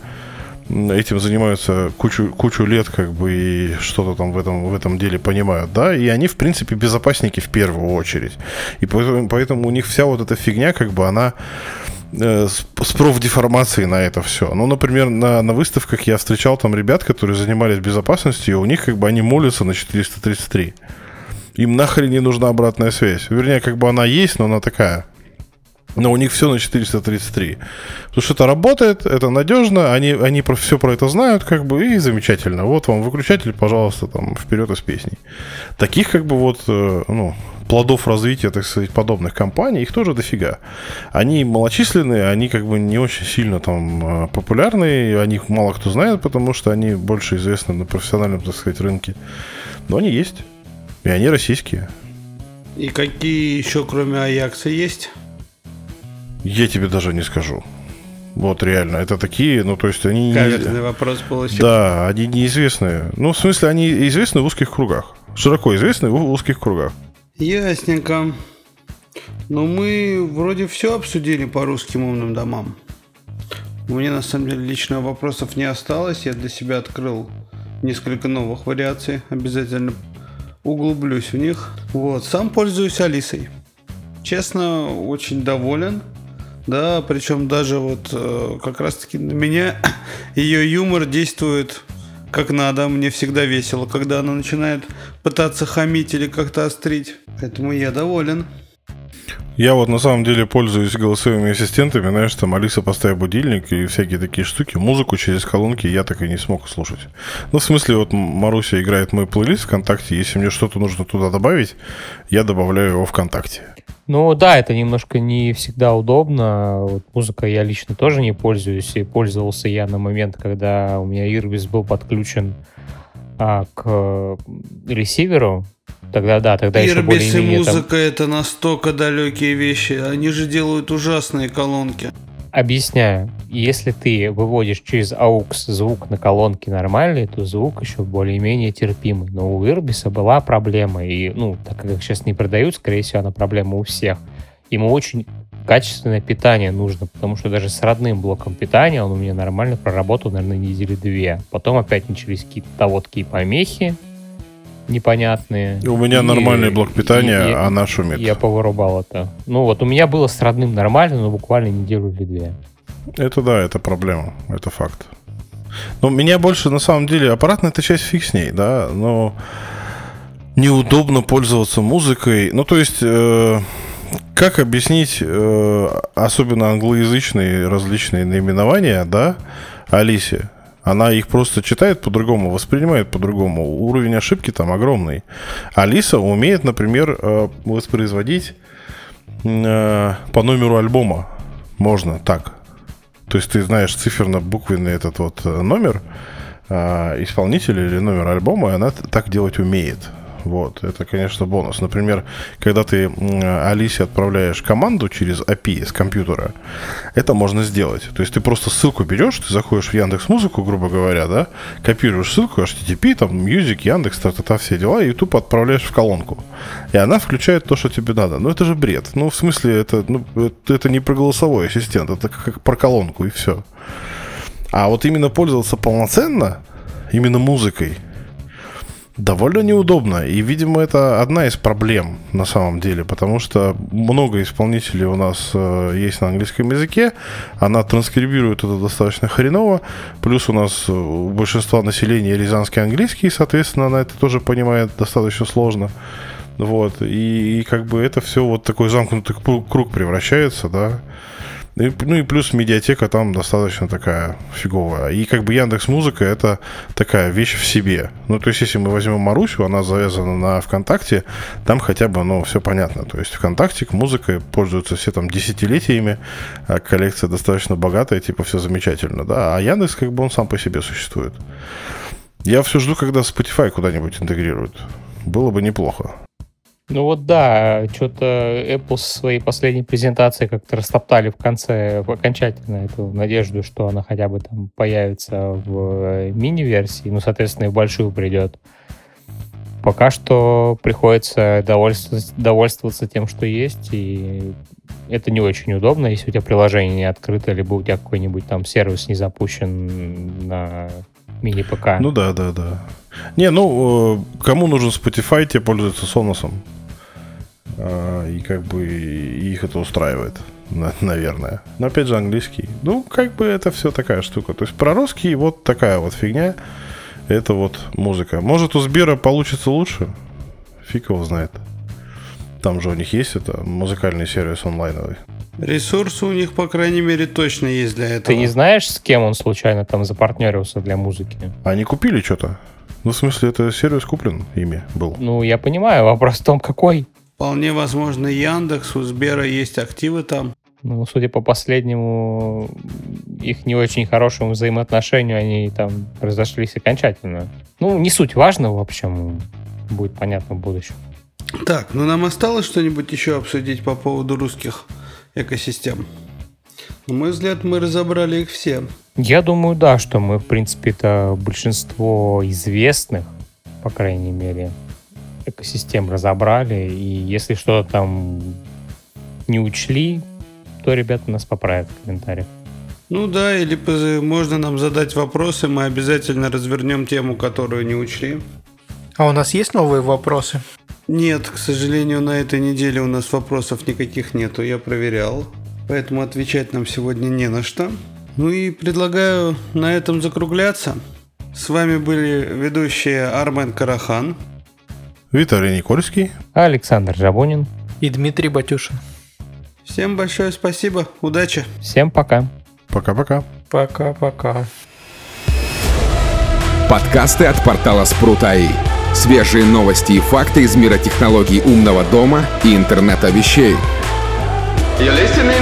этим занимаются кучу, кучу лет, как бы, и что-то там в этом, в этом деле понимают, да, и они, в принципе, безопасники в первую очередь. И поэтому, поэтому у них вся вот эта фигня, как бы, она э, с, с профдеформацией на это все. Ну, например, на, на выставках я встречал там ребят, которые занимались безопасностью, и у них, как бы, они молятся на 433. Им нахрен не нужна обратная связь. Вернее, как бы она есть, но она такая но у них все на 433. Потому что это работает, это надежно, они, они про, все про это знают, как бы, и замечательно. Вот вам выключатель, пожалуйста, там, вперед из песней. Таких, как бы, вот, э, ну, плодов развития, так сказать, подобных компаний, их тоже дофига. Они малочисленные, они как бы не очень сильно там э, популярные, о них мало кто знает, потому что они больше известны на профессиональном, так сказать, рынке. Но они есть. И они российские. И какие еще, кроме Аякса, есть? Я тебе даже не скажу. Вот реально, это такие, ну то есть они... Каверзный не... вопрос получился. Да, они неизвестные. Ну, в смысле, они известны в узких кругах. Широко известны в узких кругах. Ясненько. Ну, мы вроде все обсудили по русским умным домам. У меня, на самом деле, лично вопросов не осталось. Я для себя открыл несколько новых вариаций. Обязательно углублюсь в них. Вот. Сам пользуюсь Алисой. Честно, очень доволен. Да, причем даже вот э, как раз-таки на меня ее юмор действует как надо. Мне всегда весело, когда она начинает пытаться хамить или как-то острить. Поэтому я доволен. Я вот на самом деле пользуюсь голосовыми ассистентами, знаешь, там Алиса поставь будильник и всякие такие штуки. Музыку через колонки я так и не смог слушать. Ну, в смысле, вот Маруся играет мой плейлист ВКонтакте, если мне что-то нужно туда добавить, я добавляю его ВКонтакте. Ну да, это немножко не всегда удобно. Вот музыка я лично тоже не пользуюсь. И пользовался я на момент, когда у меня Ирбис был подключен а, к ресиверу. Тогда да, тогда Ирбис еще более-менее... и музыка там... это настолько далекие вещи. Они же делают ужасные колонки. Объясняю. Если ты выводишь через AUX звук на колонке нормальный, то звук еще более-менее терпимый. Но у Ирбиса была проблема. И, ну, так как их сейчас не продают, скорее всего, она проблема у всех. Ему очень качественное питание нужно, потому что даже с родным блоком питания он у меня нормально проработал, наверное, недели две. Потом опять начались какие-то доводки и помехи, непонятные. У меня и, нормальный блок питания, и, а она шумит. Я повырубал это. Ну вот, у меня было с родным нормально, но буквально неделю или две. Это да, это проблема, это факт. Но меня больше, на самом деле, аппаратная эта часть фиг с ней, да, но неудобно пользоваться музыкой. Ну, то есть, э, как объяснить, э, особенно англоязычные различные наименования, да, Алисе? Она их просто читает по-другому, воспринимает по-другому. Уровень ошибки там огромный. Алиса умеет, например, э, воспроизводить э, по номеру альбома. Можно так. То есть ты знаешь циферно-буквенный этот вот э, номер исполнителя или номер альбома, и она так делать умеет. Вот, это, конечно, бонус. Например, когда ты Алисе отправляешь команду через API с компьютера, это можно сделать. То есть ты просто ссылку берешь, ты заходишь в Яндекс Музыку, грубо говоря, да, копируешь ссылку, HTTP, там, Music, Яндекс, та, та, та все дела, и тупо отправляешь в колонку. И она включает то, что тебе надо. Ну, это же бред. Ну, в смысле, это, ну, это не про голосовой ассистент, это как про колонку, и все. А вот именно пользоваться полноценно, именно музыкой, довольно неудобно. И, видимо, это одна из проблем на самом деле, потому что много исполнителей у нас э, есть на английском языке, она транскрибирует это достаточно хреново, плюс у нас э, у большинства населения рязанский английский, соответственно, она это тоже понимает достаточно сложно. Вот, и, и как бы это все вот такой замкнутый круг превращается, да, ну, ну и плюс медиатека там достаточно такая фиговая. И как бы Яндекс Музыка это такая вещь в себе. Ну, то есть, если мы возьмем Марусю, она завязана на ВКонтакте, там хотя бы, ну, все понятно. То есть, ВКонтакте музыкой пользуются все там десятилетиями, а коллекция достаточно богатая, типа, все замечательно, да. А Яндекс, как бы, он сам по себе существует. Я все жду, когда Spotify куда-нибудь интегрируют. Было бы неплохо. Ну вот да, что-то Apple со своей последней презентации как-то растоптали в конце окончательно эту надежду, что она хотя бы там появится в мини-версии, ну, соответственно, и в большую придет. пока что приходится довольствоваться, довольствоваться тем, что есть, и это не очень удобно, если у тебя приложение не открыто, либо у тебя какой-нибудь там сервис не запущен на мини-ПК. Ну да, да, да. Не, ну, э, кому нужен Spotify, те пользуются Sonos. А, и как бы их это устраивает, наверное. Но опять же английский. Ну, как бы это все такая штука. То есть про русский вот такая вот фигня. Это вот музыка. Может у Сбера получится лучше? Фиг его знает. Там же у них есть это музыкальный сервис онлайновый. Ресурсы у них, по крайней мере, точно есть для этого. Ты не знаешь, с кем он случайно там запартнерился для музыки? Они купили что-то? Ну, в смысле, это сервис куплен ими был? Ну, я понимаю, вопрос в том, какой. Вполне возможно, Яндекс, у Сбера есть активы там. Ну, судя по последнему, их не очень хорошему взаимоотношению, они там разошлись окончательно. Ну, не суть важно, в общем, будет понятно в будущем. Так, ну нам осталось что-нибудь еще обсудить по поводу русских экосистем? На мой взгляд, мы разобрали их все. Я думаю, да, что мы, в принципе, это большинство известных, по крайней мере, экосистем разобрали. И если что-то там не учли, то ребята нас поправят в комментариях. Ну да, или можно нам задать вопросы, мы обязательно развернем тему, которую не учли. А у нас есть новые вопросы? Нет, к сожалению, на этой неделе у нас вопросов никаких нету, я проверял. Поэтому отвечать нам сегодня не на что. Ну и предлагаю на этом закругляться. С вами были ведущие Армен Карахан, Виталий Никольский, Александр Жабунин и Дмитрий Батюшин. Всем большое спасибо, удачи. Всем пока. Пока-пока. Пока-пока. Подкасты от портала Спрут.АИ. Свежие новости и факты из мира технологий умного дома и интернета вещей. You're listening